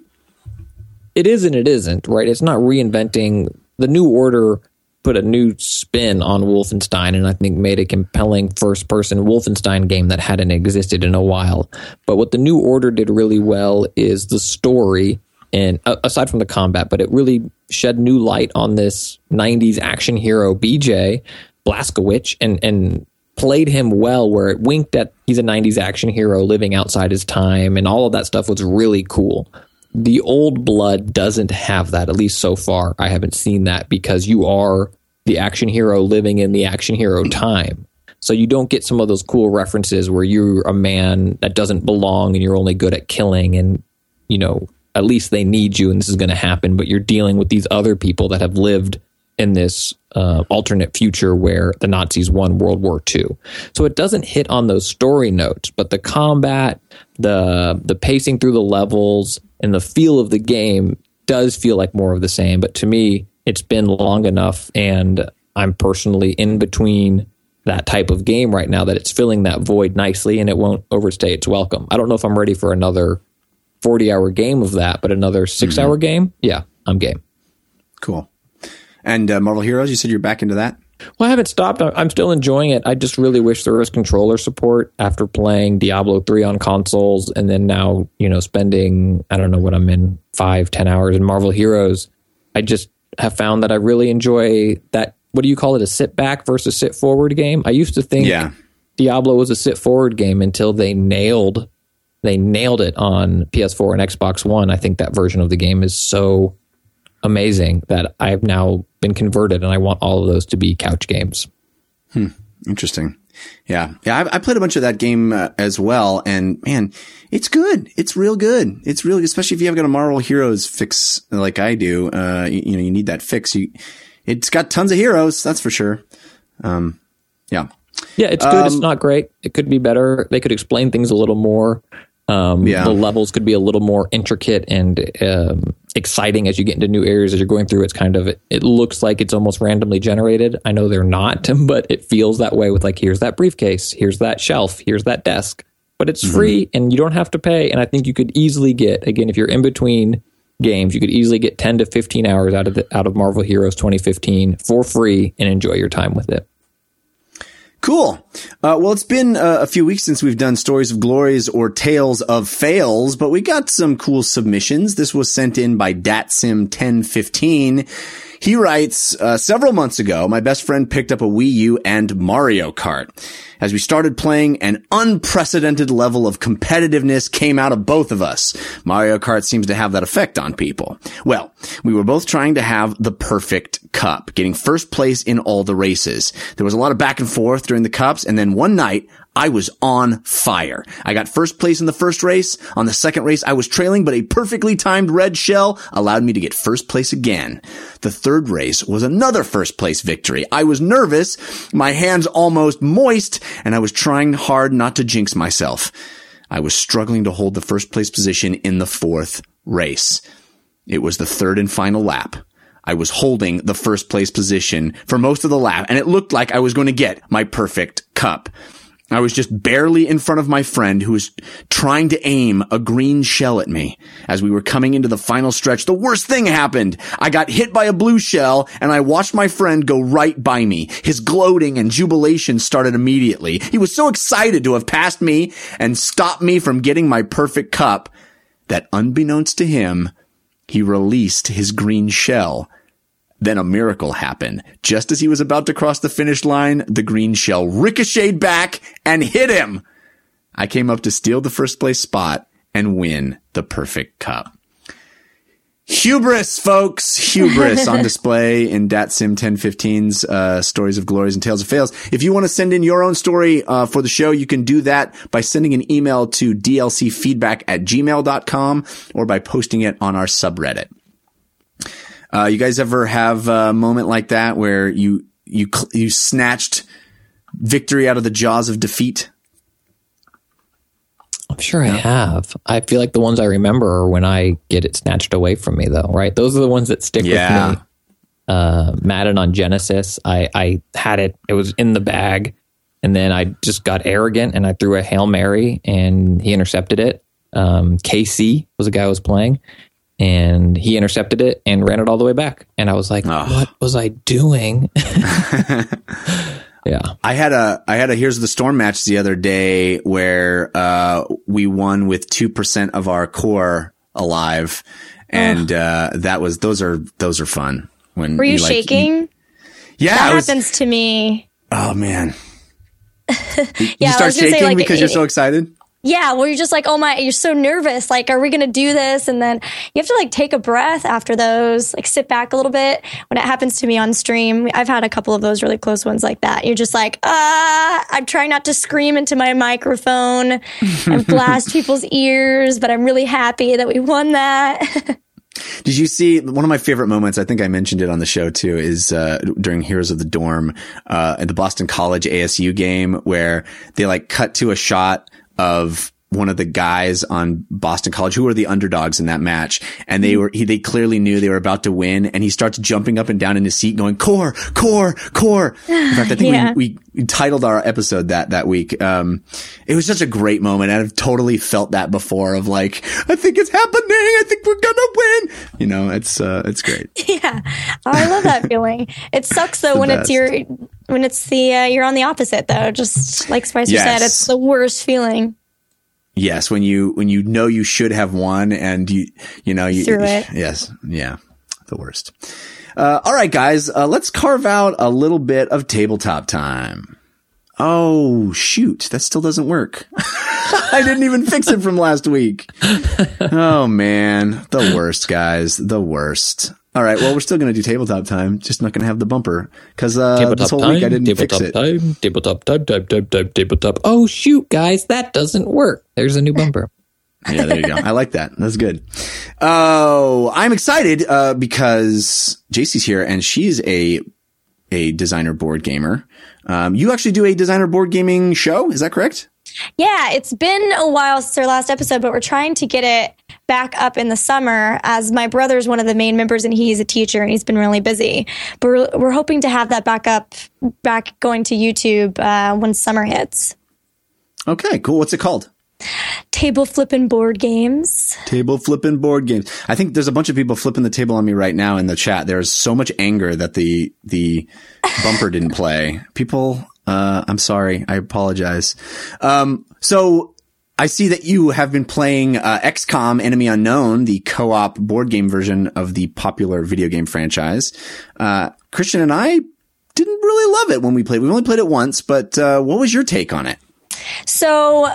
It is and it isn't, right? It's not reinventing the new order put a new spin on Wolfenstein and I think made a compelling first person Wolfenstein game that hadn't existed in a while. But what the new order did really well is the story and uh, aside from the combat, but it really shed new light on this 90s action hero BJ Blazkowicz and and played him well where it winked at he's a 90s action hero living outside his time and all of that stuff was really cool. The old blood doesn't have that, at least so far. I haven't seen that because you are the action hero living in the action hero [clears throat] time. So you don't get some of those cool references where you're a man that doesn't belong and you're only good at killing and, you know, at least they need you and this is going to happen, but you're dealing with these other people that have lived in this uh, alternate future where the Nazis won World War II. So it doesn't hit on those story notes, but the combat, the the pacing through the levels, and the feel of the game does feel like more of the same. But to me, it's been long enough, and I'm personally in between that type of game right now that it's filling that void nicely, and it won't overstay its welcome. I don't know if I'm ready for another 40 hour game of that, but another 6 mm-hmm. hour game, yeah, I'm game. Cool. And uh, Marvel Heroes, you said you're back into that? Well, I haven't stopped. I'm still enjoying it. I just really wish there was controller support after playing Diablo 3 on consoles and then now, you know, spending, I don't know what I'm in, five, ten hours in Marvel Heroes. I just have found that I really enjoy that. What do you call it? A sit back versus sit forward game? I used to think yeah. Diablo was a sit forward game until they nailed they nailed it on PS4 and Xbox One. I think that version of the game is so amazing that I've now been converted and I want all of those to be couch games. Hmm. Interesting. Yeah. Yeah. I, I, played a bunch of that game uh, as well. And man, it's good. It's real good. It's really, especially if you have got a Marvel Heroes fix like I do. Uh, you, you, know, you need that fix. You, it's got tons of heroes. That's for sure. Um, yeah. Yeah. It's good. Um, it's not great. It could be better. They could explain things a little more. Um, yeah. The levels could be a little more intricate and um, exciting as you get into new areas as you're going through. It's kind of it looks like it's almost randomly generated. I know they're not, [laughs] but it feels that way with like here's that briefcase, here's that shelf, here's that desk. But it's mm-hmm. free and you don't have to pay. And I think you could easily get again if you're in between games, you could easily get 10 to 15 hours out of the, out of Marvel Heroes 2015 for free and enjoy your time with it. Cool. Uh, well, it's been uh, a few weeks since we've done stories of glories or tales of fails, but we got some cool submissions. This was sent in by DatSim1015. He writes, uh, several months ago, my best friend picked up a Wii U and Mario Kart. As we started playing, an unprecedented level of competitiveness came out of both of us. Mario Kart seems to have that effect on people. Well, we were both trying to have the perfect cup, getting first place in all the races. There was a lot of back and forth during the cups, and then one night, I was on fire. I got first place in the first race. On the second race, I was trailing, but a perfectly timed red shell allowed me to get first place again. The third race was another first place victory. I was nervous, my hands almost moist, and I was trying hard not to jinx myself. I was struggling to hold the first place position in the fourth race. It was the third and final lap. I was holding the first place position for most of the lap, and it looked like I was going to get my perfect cup. I was just barely in front of my friend who was trying to aim a green shell at me. As we were coming into the final stretch, the worst thing happened. I got hit by a blue shell and I watched my friend go right by me. His gloating and jubilation started immediately. He was so excited to have passed me and stopped me from getting my perfect cup that unbeknownst to him, he released his green shell then a miracle happened. Just as he was about to cross the finish line, the green shell ricocheted back and hit him. I came up to steal the first place spot and win the perfect cup. Hubris, folks. Hubris on [laughs] display in DatSim 1015's uh, Stories of Glories and Tales of Fails. If you want to send in your own story uh, for the show, you can do that by sending an email to dlcfeedback at gmail.com or by posting it on our subreddit. Uh, you guys ever have a moment like that where you you you snatched victory out of the jaws of defeat? I'm sure I have. I feel like the ones I remember are when I get it snatched away from me, though. Right? Those are the ones that stick yeah. with me. Uh, Madden on Genesis, I I had it. It was in the bag, and then I just got arrogant and I threw a hail mary, and he intercepted it. Um, KC was the guy I was playing, and he intercepted it and ran it all the way back. And I was like, oh. what was I doing? [laughs] yeah. I had a, I had a Here's the Storm match the other day where, uh, we won with 2% of our core alive. And, oh. uh, that was, those are, those are fun. When Were you, you like, shaking? You, yeah. That was, happens to me. Oh man. [laughs] yeah, you start shaking say, like, because you're so excited? Yeah, where you're just like, oh my, you're so nervous. Like, are we going to do this? And then you have to like take a breath after those, like sit back a little bit. When it happens to me on stream, I've had a couple of those really close ones like that. You're just like, ah, I'm trying not to scream into my microphone [laughs] and blast people's ears, but I'm really happy that we won that. [laughs] Did you see one of my favorite moments? I think I mentioned it on the show too. Is uh, during Heroes of the Dorm uh, at the Boston College ASU game where they like cut to a shot of one of the guys on Boston College who were the underdogs in that match. And they were, he, they clearly knew they were about to win. And he starts jumping up and down in his seat going, core, core, core. [sighs] In fact, I think yeah. we, we titled our episode that, that week. Um, it was such a great moment. I've totally felt that before of like, I think it's happening. I think we're going to win. You know, it's, uh, it's great. [laughs] Yeah. Oh, I love that feeling. It sucks though when best. it's your, when it's the, uh, you're on the opposite though. Just like Spicer yes. said, it's the worst feeling. Yes, when you when you know you should have won and you you know you Through it. yes yeah the worst. Uh, all right, guys, uh, let's carve out a little bit of tabletop time. Oh shoot, that still doesn't work. [laughs] I didn't even fix it from last week. [laughs] Oh man, the worst, guys, the worst. All right. Well, we're still going to do tabletop time. Just not going to have the bumper because uh, this whole time, week I didn't tabletop fix it. Time, tabletop time, tabletop. Oh shoot, guys, that doesn't work. There's a new bumper. yeah, there you go. I like that. That's good. Oh, I'm excited uh, because Jaycie's here and she's a a designer board gamer. Um, you actually do a designer board gaming show. Is that correct? Yeah, it's been a while since our last episode, but we're trying to get it back up in the summer as my brother's one of the main members and he's a teacher and he's been really busy. But we're, we're hoping to have that back up, back going to YouTube uh, when summer hits. Okay, cool. What's it called? Table flipping board games. Table flipping board games. I think there's a bunch of people flipping the table on me right now in the chat. There's so much anger that the the bumper didn't play. People, uh, I'm sorry. I apologize. Um, so I see that you have been playing uh, XCOM Enemy Unknown, the co-op board game version of the popular video game franchise. Uh, Christian and I didn't really love it when we played. We only played it once, but uh, what was your take on it? So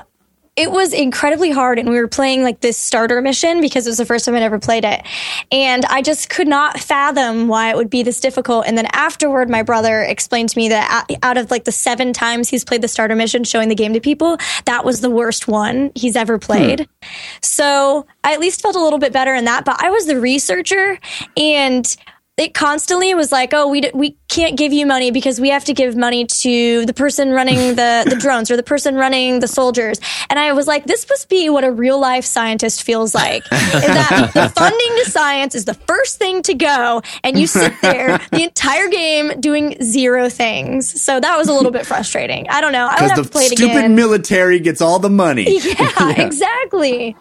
it was incredibly hard and we were playing like this starter mission because it was the first time I'd ever played it. And I just could not fathom why it would be this difficult. And then afterward, my brother explained to me that out of like the seven times he's played the starter mission showing the game to people, that was the worst one he's ever played. Hmm. So I at least felt a little bit better in that, but I was the researcher and it constantly was like, oh, we, d- we can't give you money because we have to give money to the person running [laughs] the, the drones or the person running the soldiers. And I was like, this must be what a real life scientist feels like. that [laughs] the funding to science is the first thing to go and you sit there the entire game doing zero things. So that was a little bit frustrating. I don't know. I would have to play it stupid military gets all the money. [laughs] Yeah, yeah, exactly.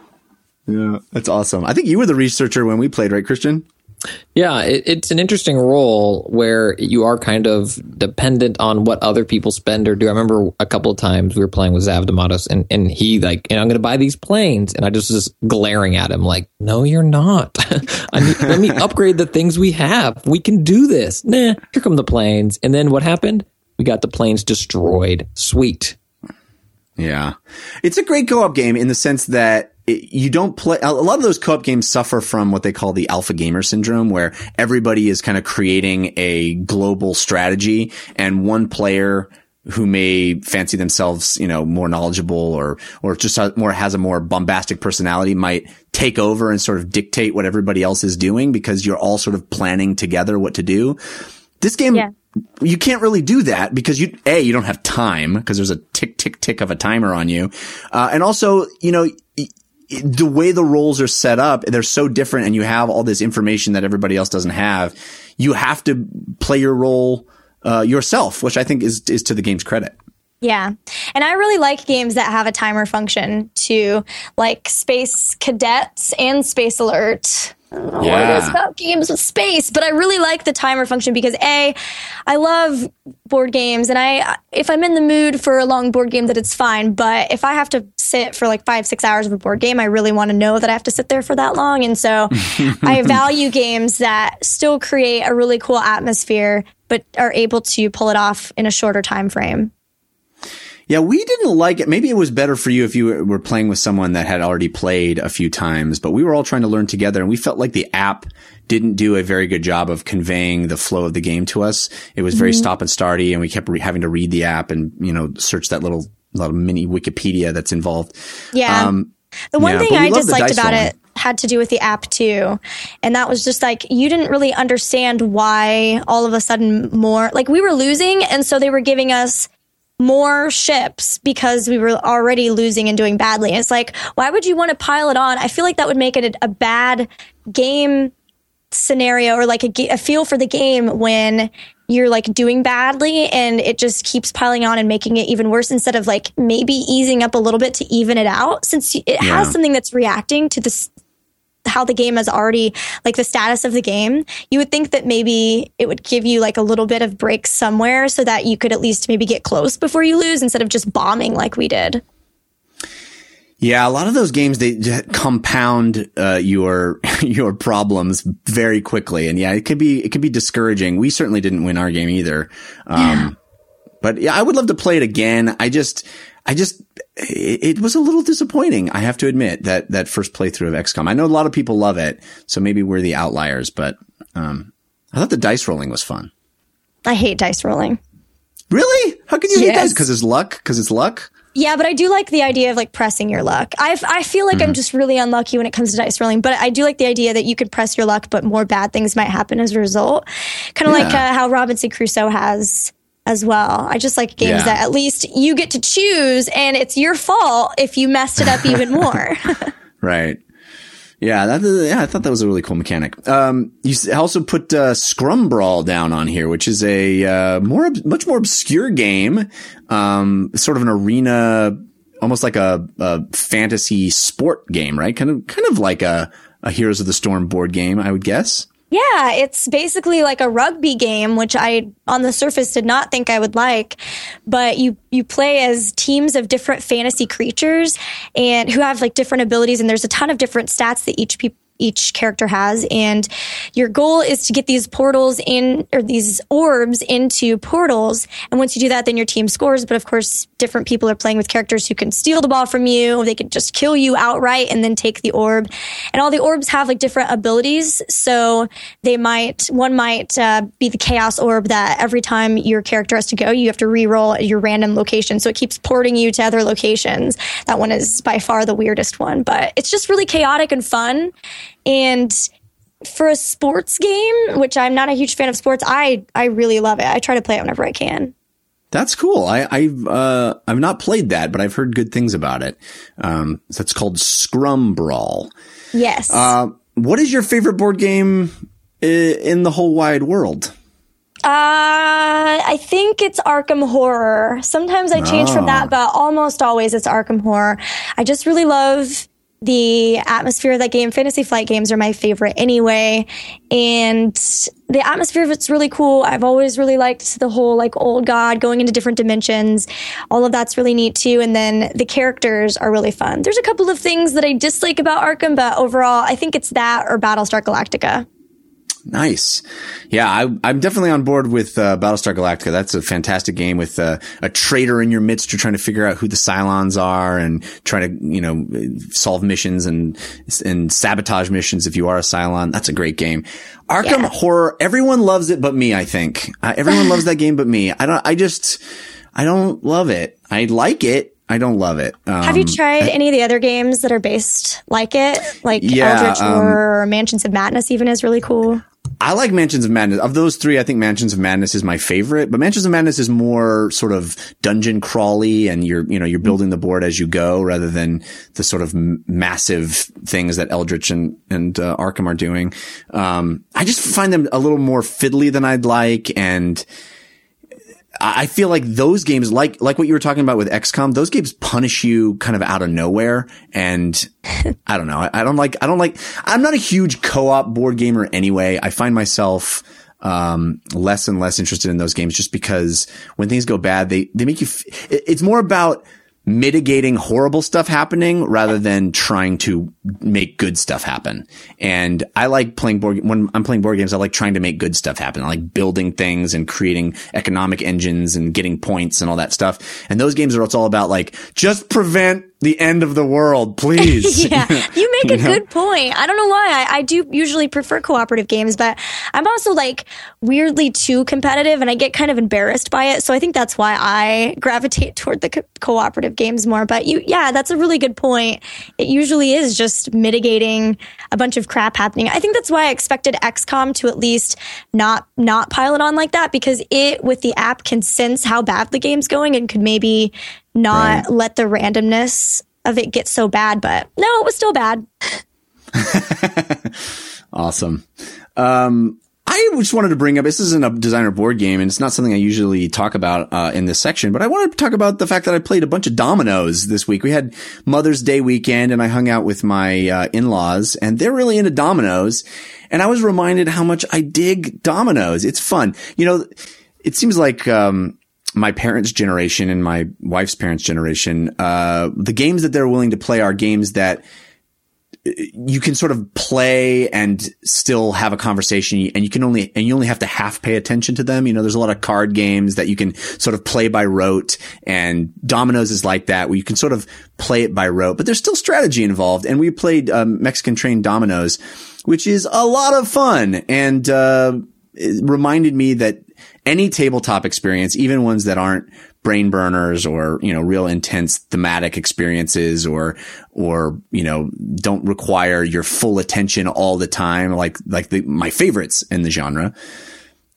Yeah, that's awesome. I think you were the researcher when we played, right, Christian? Yeah, it, it's an interesting role where you are kind of dependent on what other people spend or do. I remember a couple of times we were playing with Zavdamatis and, and he like, and I'm going to buy these planes. And I just was glaring at him like, no, you're not. [laughs] I need, let me upgrade the things we have. We can do this. Nah, here come the planes. And then what happened? We got the planes destroyed. Sweet. Yeah. It's a great co-op game in the sense that it, you don't play, a lot of those co-op games suffer from what they call the alpha gamer syndrome, where everybody is kind of creating a global strategy and one player who may fancy themselves, you know, more knowledgeable or, or just more has a more bombastic personality might take over and sort of dictate what everybody else is doing because you're all sort of planning together what to do. This game, yeah. you can't really do that because you, A, you don't have time because there's a tick, tick, tick of a timer on you. Uh, and also, you know, the way the roles are set up, they're so different and you have all this information that everybody else doesn't have. You have to play your role, uh, yourself, which I think is, is to the game's credit. Yeah. And I really like games that have a timer function too, like Space Cadets and Space Alert. Oh, yeah. It is about games with space, but I really like the timer function because a, I love board games, and I if I'm in the mood for a long board game, that it's fine. But if I have to sit for like five six hours of a board game, I really want to know that I have to sit there for that long, and so [laughs] I value games that still create a really cool atmosphere, but are able to pull it off in a shorter time frame. Yeah, we didn't like it. Maybe it was better for you if you were playing with someone that had already played a few times, but we were all trying to learn together and we felt like the app didn't do a very good job of conveying the flow of the game to us. It was very mm-hmm. stop and starty and we kept re- having to read the app and, you know, search that little, little mini Wikipedia that's involved. Yeah. Um, the one yeah, thing I disliked about rolling. it had to do with the app too. And that was just like, you didn't really understand why all of a sudden more, like we were losing. And so they were giving us more ships because we were already losing and doing badly. And it's like, why would you want to pile it on? I feel like that would make it a, a bad game scenario or like a, a feel for the game when you're like doing badly and it just keeps piling on and making it even worse instead of like maybe easing up a little bit to even it out since it yeah. has something that's reacting to this how the game is already like the status of the game, you would think that maybe it would give you like a little bit of break somewhere so that you could at least maybe get close before you lose instead of just bombing like we did. Yeah, a lot of those games they compound uh, your [laughs] your problems very quickly, and yeah, it could be it could be discouraging. We certainly didn't win our game either, um, yeah. but yeah, I would love to play it again. I just I just, it, it, was a little disappointing. I have to admit that, that first playthrough of XCOM. I know a lot of people love it, so maybe we're the outliers, but, um, I thought the dice rolling was fun. I hate dice rolling. Really? How can you yes. hate dice? Cause it's luck? Cause it's luck? Yeah, but I do like the idea of like pressing your luck. I I feel like mm-hmm. I'm just really unlucky when it comes to dice rolling, but I do like the idea that you could press your luck, but more bad things might happen as a result. Kind of yeah. like uh, how Robinson Crusoe has as well. I just like games yeah. that at least you get to choose and it's your fault if you messed it up even more. [laughs] [laughs] right. Yeah, that yeah, I thought that was a really cool mechanic. Um, you also put uh, ScrumBrawl down on here, which is a uh, more much more obscure game, um, sort of an arena, almost like a, a, fantasy sport game, right? Kind of kind of like a, a Heroes of the Storm board game, I would guess. Yeah, it's basically like a rugby game, which I on the surface did not think I would like. But you you play as teams of different fantasy creatures and who have like different abilities, and there's a ton of different stats that each pe- each character has. And your goal is to get these portals in or these orbs into portals. And once you do that, then your team scores. But of course, different people are playing with characters who can steal the ball from you. They can just kill you outright and then take the orb. And all the orbs have like different abilities. So they might, one might uh, be the chaos orb that every time your character has to go, you have to re-roll your random location. So it keeps porting you to other locations. That one is by far the weirdest one, but it's just really chaotic and fun. And for a sports game, which I'm not a huge fan of sports, I I really love it. I try to play it whenever I can. That's cool. I, I've uh, I've not played that, but I've heard good things about it. Um, that's called ScrumBrawl. Yes. Uh, what is your favorite board game in the whole wide world? Uh, I think it's Arkham Horror. Sometimes I change oh. from that, ah. but almost always it's Arkham Horror. I just really love the atmosphere of that game. Fantasy Flight games are my favorite anyway. And the atmosphere of it's really cool. I've always really liked the whole like old god going into different dimensions. All of that's really neat too. And then the characters are really fun. There's a couple of things that I dislike about Arkham, but overall, I think it's that or Battlestar Galactica. Nice. Yeah, I, am definitely on board with uh, Battlestar Galactica. That's a fantastic game with uh, a traitor in your midst. You're trying to figure out who the Cylons are and trying to, you know, solve missions and and sabotage missions if you are a Cylon. That's a great game. Arkham yeah. Horror. Everyone loves it, but me. I think uh, everyone loves that game, but me. I don't. I just. I don't love it. I like it. I don't love it. Um, Have you tried any of the other games that are based like it? Like yeah, Eldritch um, Horror or Mansions of Madness even is really cool. I like Mansions of Madness. Of those three, I think Mansions of Madness is my favorite. But Mansions of Madness is more sort of dungeon crawly, and you're you know you're building the board as you go, rather than the sort of massive things that Eldritch and and uh, Arkham are doing. Um, I just find them a little more fiddly than I'd like, and I feel like those games, like like what you were talking about with XCOM, those games punish you kind of out of nowhere, and [laughs] I don't know. I, I, don't like. I don't like. I'm not a huge co-op board gamer anyway. I find myself um, less and less interested in those games just because when things go bad, they they make you. F- it's more about mitigating horrible stuff happening rather than trying to make good stuff happen. And I like playing board, when I'm playing board games, I like trying to make good stuff happen. I like building things and creating economic engines and getting points and all that stuff. And those games are, it's all about like, just prevent the end of the world, please. [laughs] yeah, you make a [laughs] good point. I don't know why. I, I, do usually prefer cooperative games, but I'm also like weirdly too competitive and I get kind of embarrassed by it. So I think that's why I gravitate toward the co- cooperative games more. But you, yeah, that's a really good point. It usually is just mitigating a bunch of crap happening. I think that's why I expected XCOM to at least not, not pile it on like that because it with the app can sense how bad the game's going and could maybe not right. let the randomness of it get so bad. But no, it was still bad. [laughs] awesome. Um, I just wanted to bring up this isn't a designer board game and it's not something I usually talk about uh, in this section, but I wanted to talk about the fact that I played a bunch of dominoes this week. We had Mother's Day weekend and I hung out with my uh, in-laws and they're really into dominoes. And I was reminded how much I dig dominoes. It's fun. You know, it seems like um, my parents' generation and my wife's parents' generation, uh, the games that they're willing to play are games that you can sort of play and still have a conversation and you can only, and you only have to half pay attention to them. You know, there's a lot of card games that you can sort of play by rote and dominoes is like that where you can sort of play it by rote, but there's still strategy involved. And we played, um, Mexican trained dominoes, which is a lot of fun and, uh, reminded me that any tabletop experience, even ones that aren't brain burners or, you know, real intense thematic experiences or, or, you know, don't require your full attention all the time, like, like the, my favorites in the genre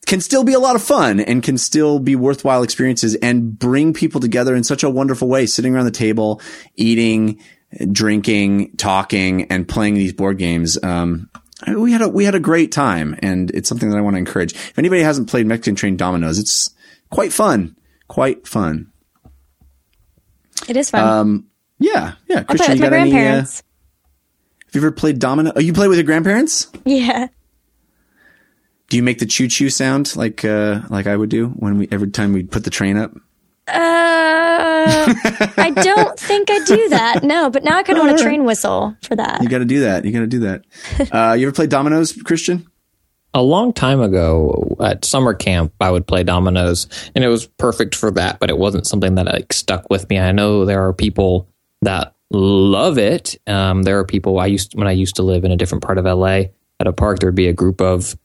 can still be a lot of fun and can still be worthwhile experiences and bring people together in such a wonderful way, sitting around the table, eating, drinking, talking, and playing these board games. Um, we had a we had a great time, and it's something that I want to encourage. If anybody hasn't played Mexican Train Dominoes, it's quite fun, quite fun. It is fun. Um, yeah, yeah. Christian, you got any? Uh, have you ever played domino? Oh, you play with your grandparents? Yeah. Do you make the choo choo sound like uh, like I would do when we every time we put the train up? Uh, [laughs] I don't think I do that. No, but now I kind of want a train whistle for that. You got to do that. You got to do that. [laughs] Uh, you ever play dominoes, Christian? A long time ago at summer camp, I would play dominoes, and it was perfect for that. But it wasn't something that like stuck with me. I know there are people that love it. Um, there are people I used when I used to live in a different part of LA at a park. There'd be a group of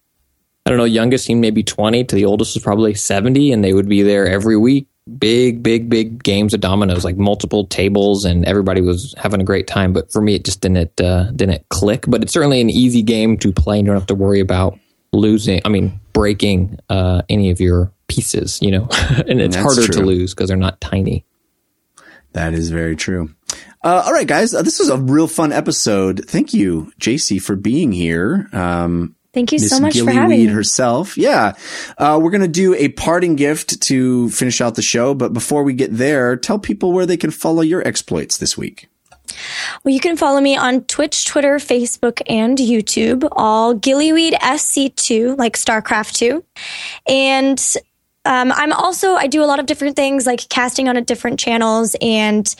I don't know, youngest seemed maybe 20 to the oldest was probably 70, and they would be there every week. Big, big, big games of dominoes, like multiple tables, and everybody was having a great time. But for me, it just didn't uh, didn't click. But it's certainly an easy game to play. And you don't have to worry about losing. I mean, breaking uh, any of your pieces. You know, [laughs] and it's That's harder true. to lose because they're not tiny. That is very true. Uh, all right, guys, uh, this was a real fun episode. Thank you, Jaycie, for being here. Um, Thank you Ms. so much Gilly for having me. herself. Yeah. Uh, we're going to do a parting gift to finish out the show. But before we get there, tell people where they can follow your exploits this week. Well, you can follow me on Twitch, Twitter, Facebook, and YouTube, all Gillyweed SC2, like StarCraft 2. And um, I'm also I do a lot of different things like casting on a different channels, and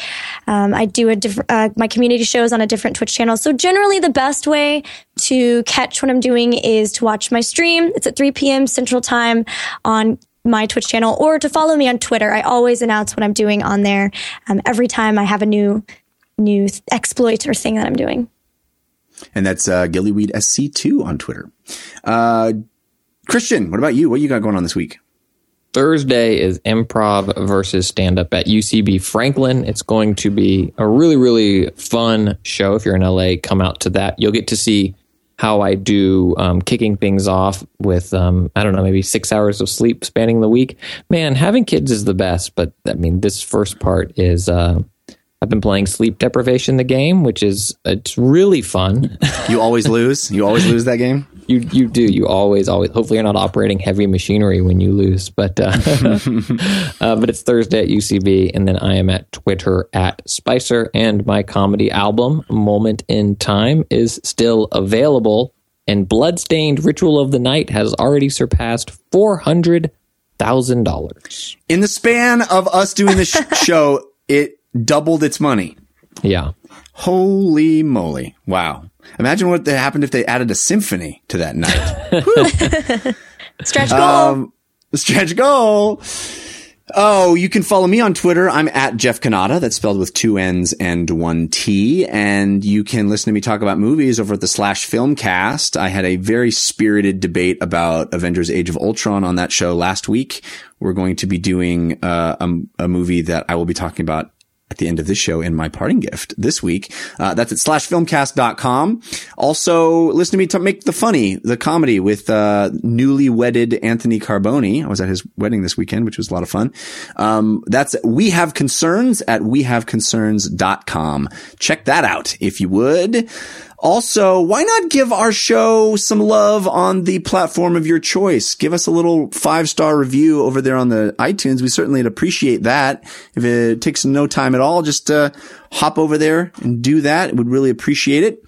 um, I do a different uh, my community shows on a different Twitch channel. So generally, the best way to catch what I'm doing is to watch my stream. It's at 3 p.m. Central Time on my Twitch channel, or to follow me on Twitter. I always announce what I'm doing on there um, every time I have a new new exploit or thing that I'm doing. And that's uh, Gillyweed SC2 on Twitter. Uh, Christian, what about you? What you got going on this week? Thursday is improv versus stand up at UCB Franklin. It's going to be a really, really fun show. If you're in LA, come out to that. You'll get to see how I do um, kicking things off with, um, I don't know, maybe six hours of sleep spanning the week. Man, having kids is the best, but I mean, this first part is. Uh, I've been playing Sleep Deprivation, the game, which is it's really fun. you always [laughs] lose. You always lose that game. You you do. You always always. Hopefully, you're not operating heavy machinery when you lose. But uh, [laughs] uh, but it's Thursday at UCB, and then I am at Twitter at Spicer, and my comedy album Moment in Time is still available. And Bloodstained Ritual of the Night has already surpassed four hundred thousand dollars in the span of us doing this [laughs] show. It doubled its money. Yeah. Holy moly. Wow. Imagine what happened if they added a symphony to that night. [laughs] [laughs] stretch goal. Um, stretch goal. Oh, you can follow me on Twitter. I'm at Jeff Cannata. That's spelled with two N's and one T. And you can listen to me talk about movies over at the Slash Film Cast. I had a very spirited debate about Avengers Age of Ultron on that show last week. We're going to be doing uh, a, a movie that I will be talking about at the end of this show in my parting gift this week. Uh, that's at slashfilmcast.com. Also, listen to me to make the funny, the comedy with, uh, newly wedded Anthony Carboni. I was at his wedding this weekend, which was a lot of fun. Um, that's We Have Concerns at wehaveconcerns.com. Check that out if you would. Also, why not give our show some love on the platform of your choice? Give us a little five star review over there on the iTunes. We certainly appreciate that. If it takes no time at all, just uh, hop over there and do that. We'd really appreciate it.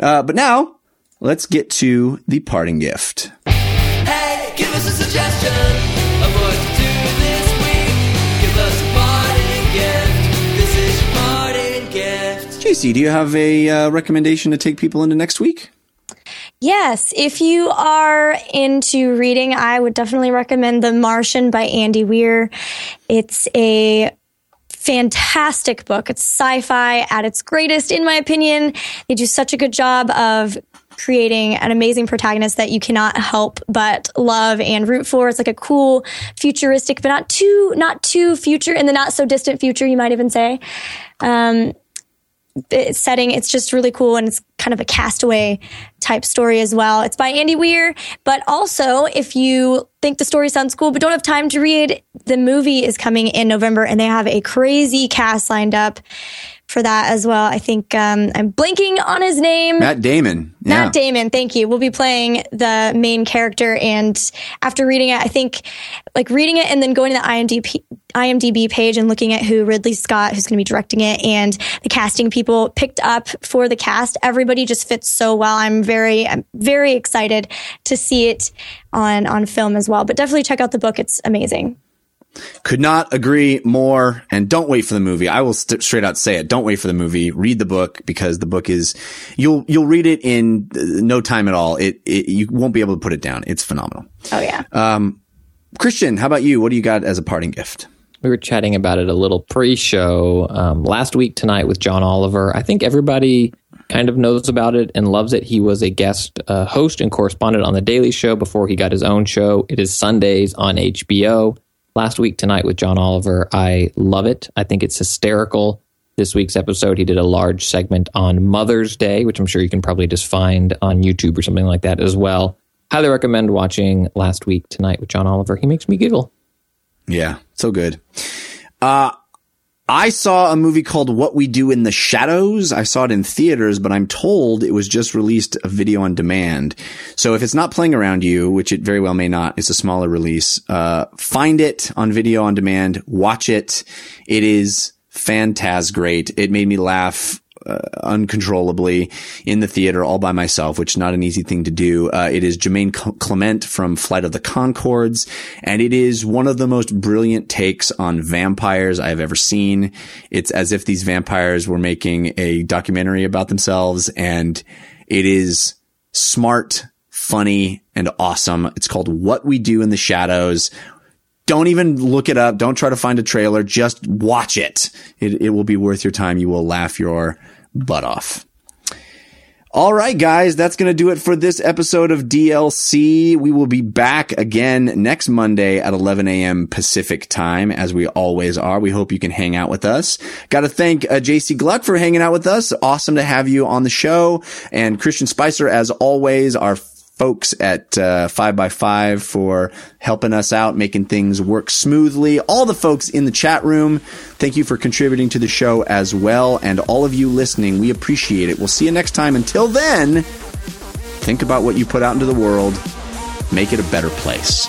Uh, but now, let's get to the parting gift. Hey, give us a suggestion. Do you have a uh, recommendation to take people into next week? Yes, if you are into reading, I would definitely recommend The Martian by Andy Weir. It's a fantastic book. It's sci-fi at its greatest, in my opinion. They do such a good job of creating an amazing protagonist that you cannot help but love and root for. It's like a cool, futuristic, but not too, not too future in the not so distant future, you might even say. Um, setting. It's just really cool. And it's kind of a castaway type story as well. It's by Andy Weir. But also, if you think the story sounds cool, but don't have time to read, the movie is coming in November and they have a crazy cast lined up for that as well. I think um, I'm blanking on his name. Matt Damon. Yeah. Matt Damon. Thank you. We'll be playing the main character, and after reading it, I think like reading it and then going to the IMDb IMDb page and looking at who Ridley Scott, who's going to be directing it, and the casting people picked up for the cast. Everybody just fits so well. I'm very, I'm very excited to see it on on film as well. But definitely check out the book; it's amazing. Could not agree more. And don't wait for the movie. I will st- straight out say it. Don't wait for the movie. Read the book because the book is you'll you'll read it in uh, no time at all. It, it you won't be able to put it down. It's phenomenal. Oh yeah. Um, Christian, how about you? What do you got as a parting gift? We were chatting about it a little pre-show um, last week tonight with John Oliver. I think everybody kind of knows about it and loves it. He was a guest uh, host and correspondent on the Daily Show before he got his own show. It is Sundays on HBO last week tonight with John Oliver. I love it. I think it's hysterical. This week's episode, he did a large segment on Mother's Day, which I'm sure you can probably just find on YouTube or something like that as well. Highly recommend watching Last Week Tonight with John Oliver. He makes me giggle. Yeah, so good. Uh, I saw a movie called What We Do in the Shadows. I saw it in theaters, but I'm told it was just released a video on demand. So if it's not playing around you, which it very well may not, it's a smaller release, uh, find it on video on demand, watch it. It is fantastic. great. It made me laugh uh, uncontrollably in the theater all by myself, which is not an easy thing to do. Uh, it is Jemaine Clement from Flight of the Conchords, and it is one of the most brilliant takes on vampires I have ever seen. It's as if these vampires were making a documentary about themselves, and it is smart, funny, and awesome. It's called What We Do in the Shadows don't even look it up. Don't try to find a trailer. Just watch it. It, it will be worth your time. You will laugh your butt off. All right, guys, that's going to do it for this episode of DLC. We will be back again next Monday at 11 a.m. Pacific time, as we always are. We hope you can hang out with us. Got to thank uh, Jaycie Gluck for hanging out with us. Awesome to have you on the show. And Christian Spicer, as always, our folks at uh, 5by5 for helping us out, making things work smoothly. All the folks in the chat room, thank you for contributing to the show as well. And all of you listening, we appreciate it. We'll see you next time. Until then, think about what you put out into the world, make it a better place.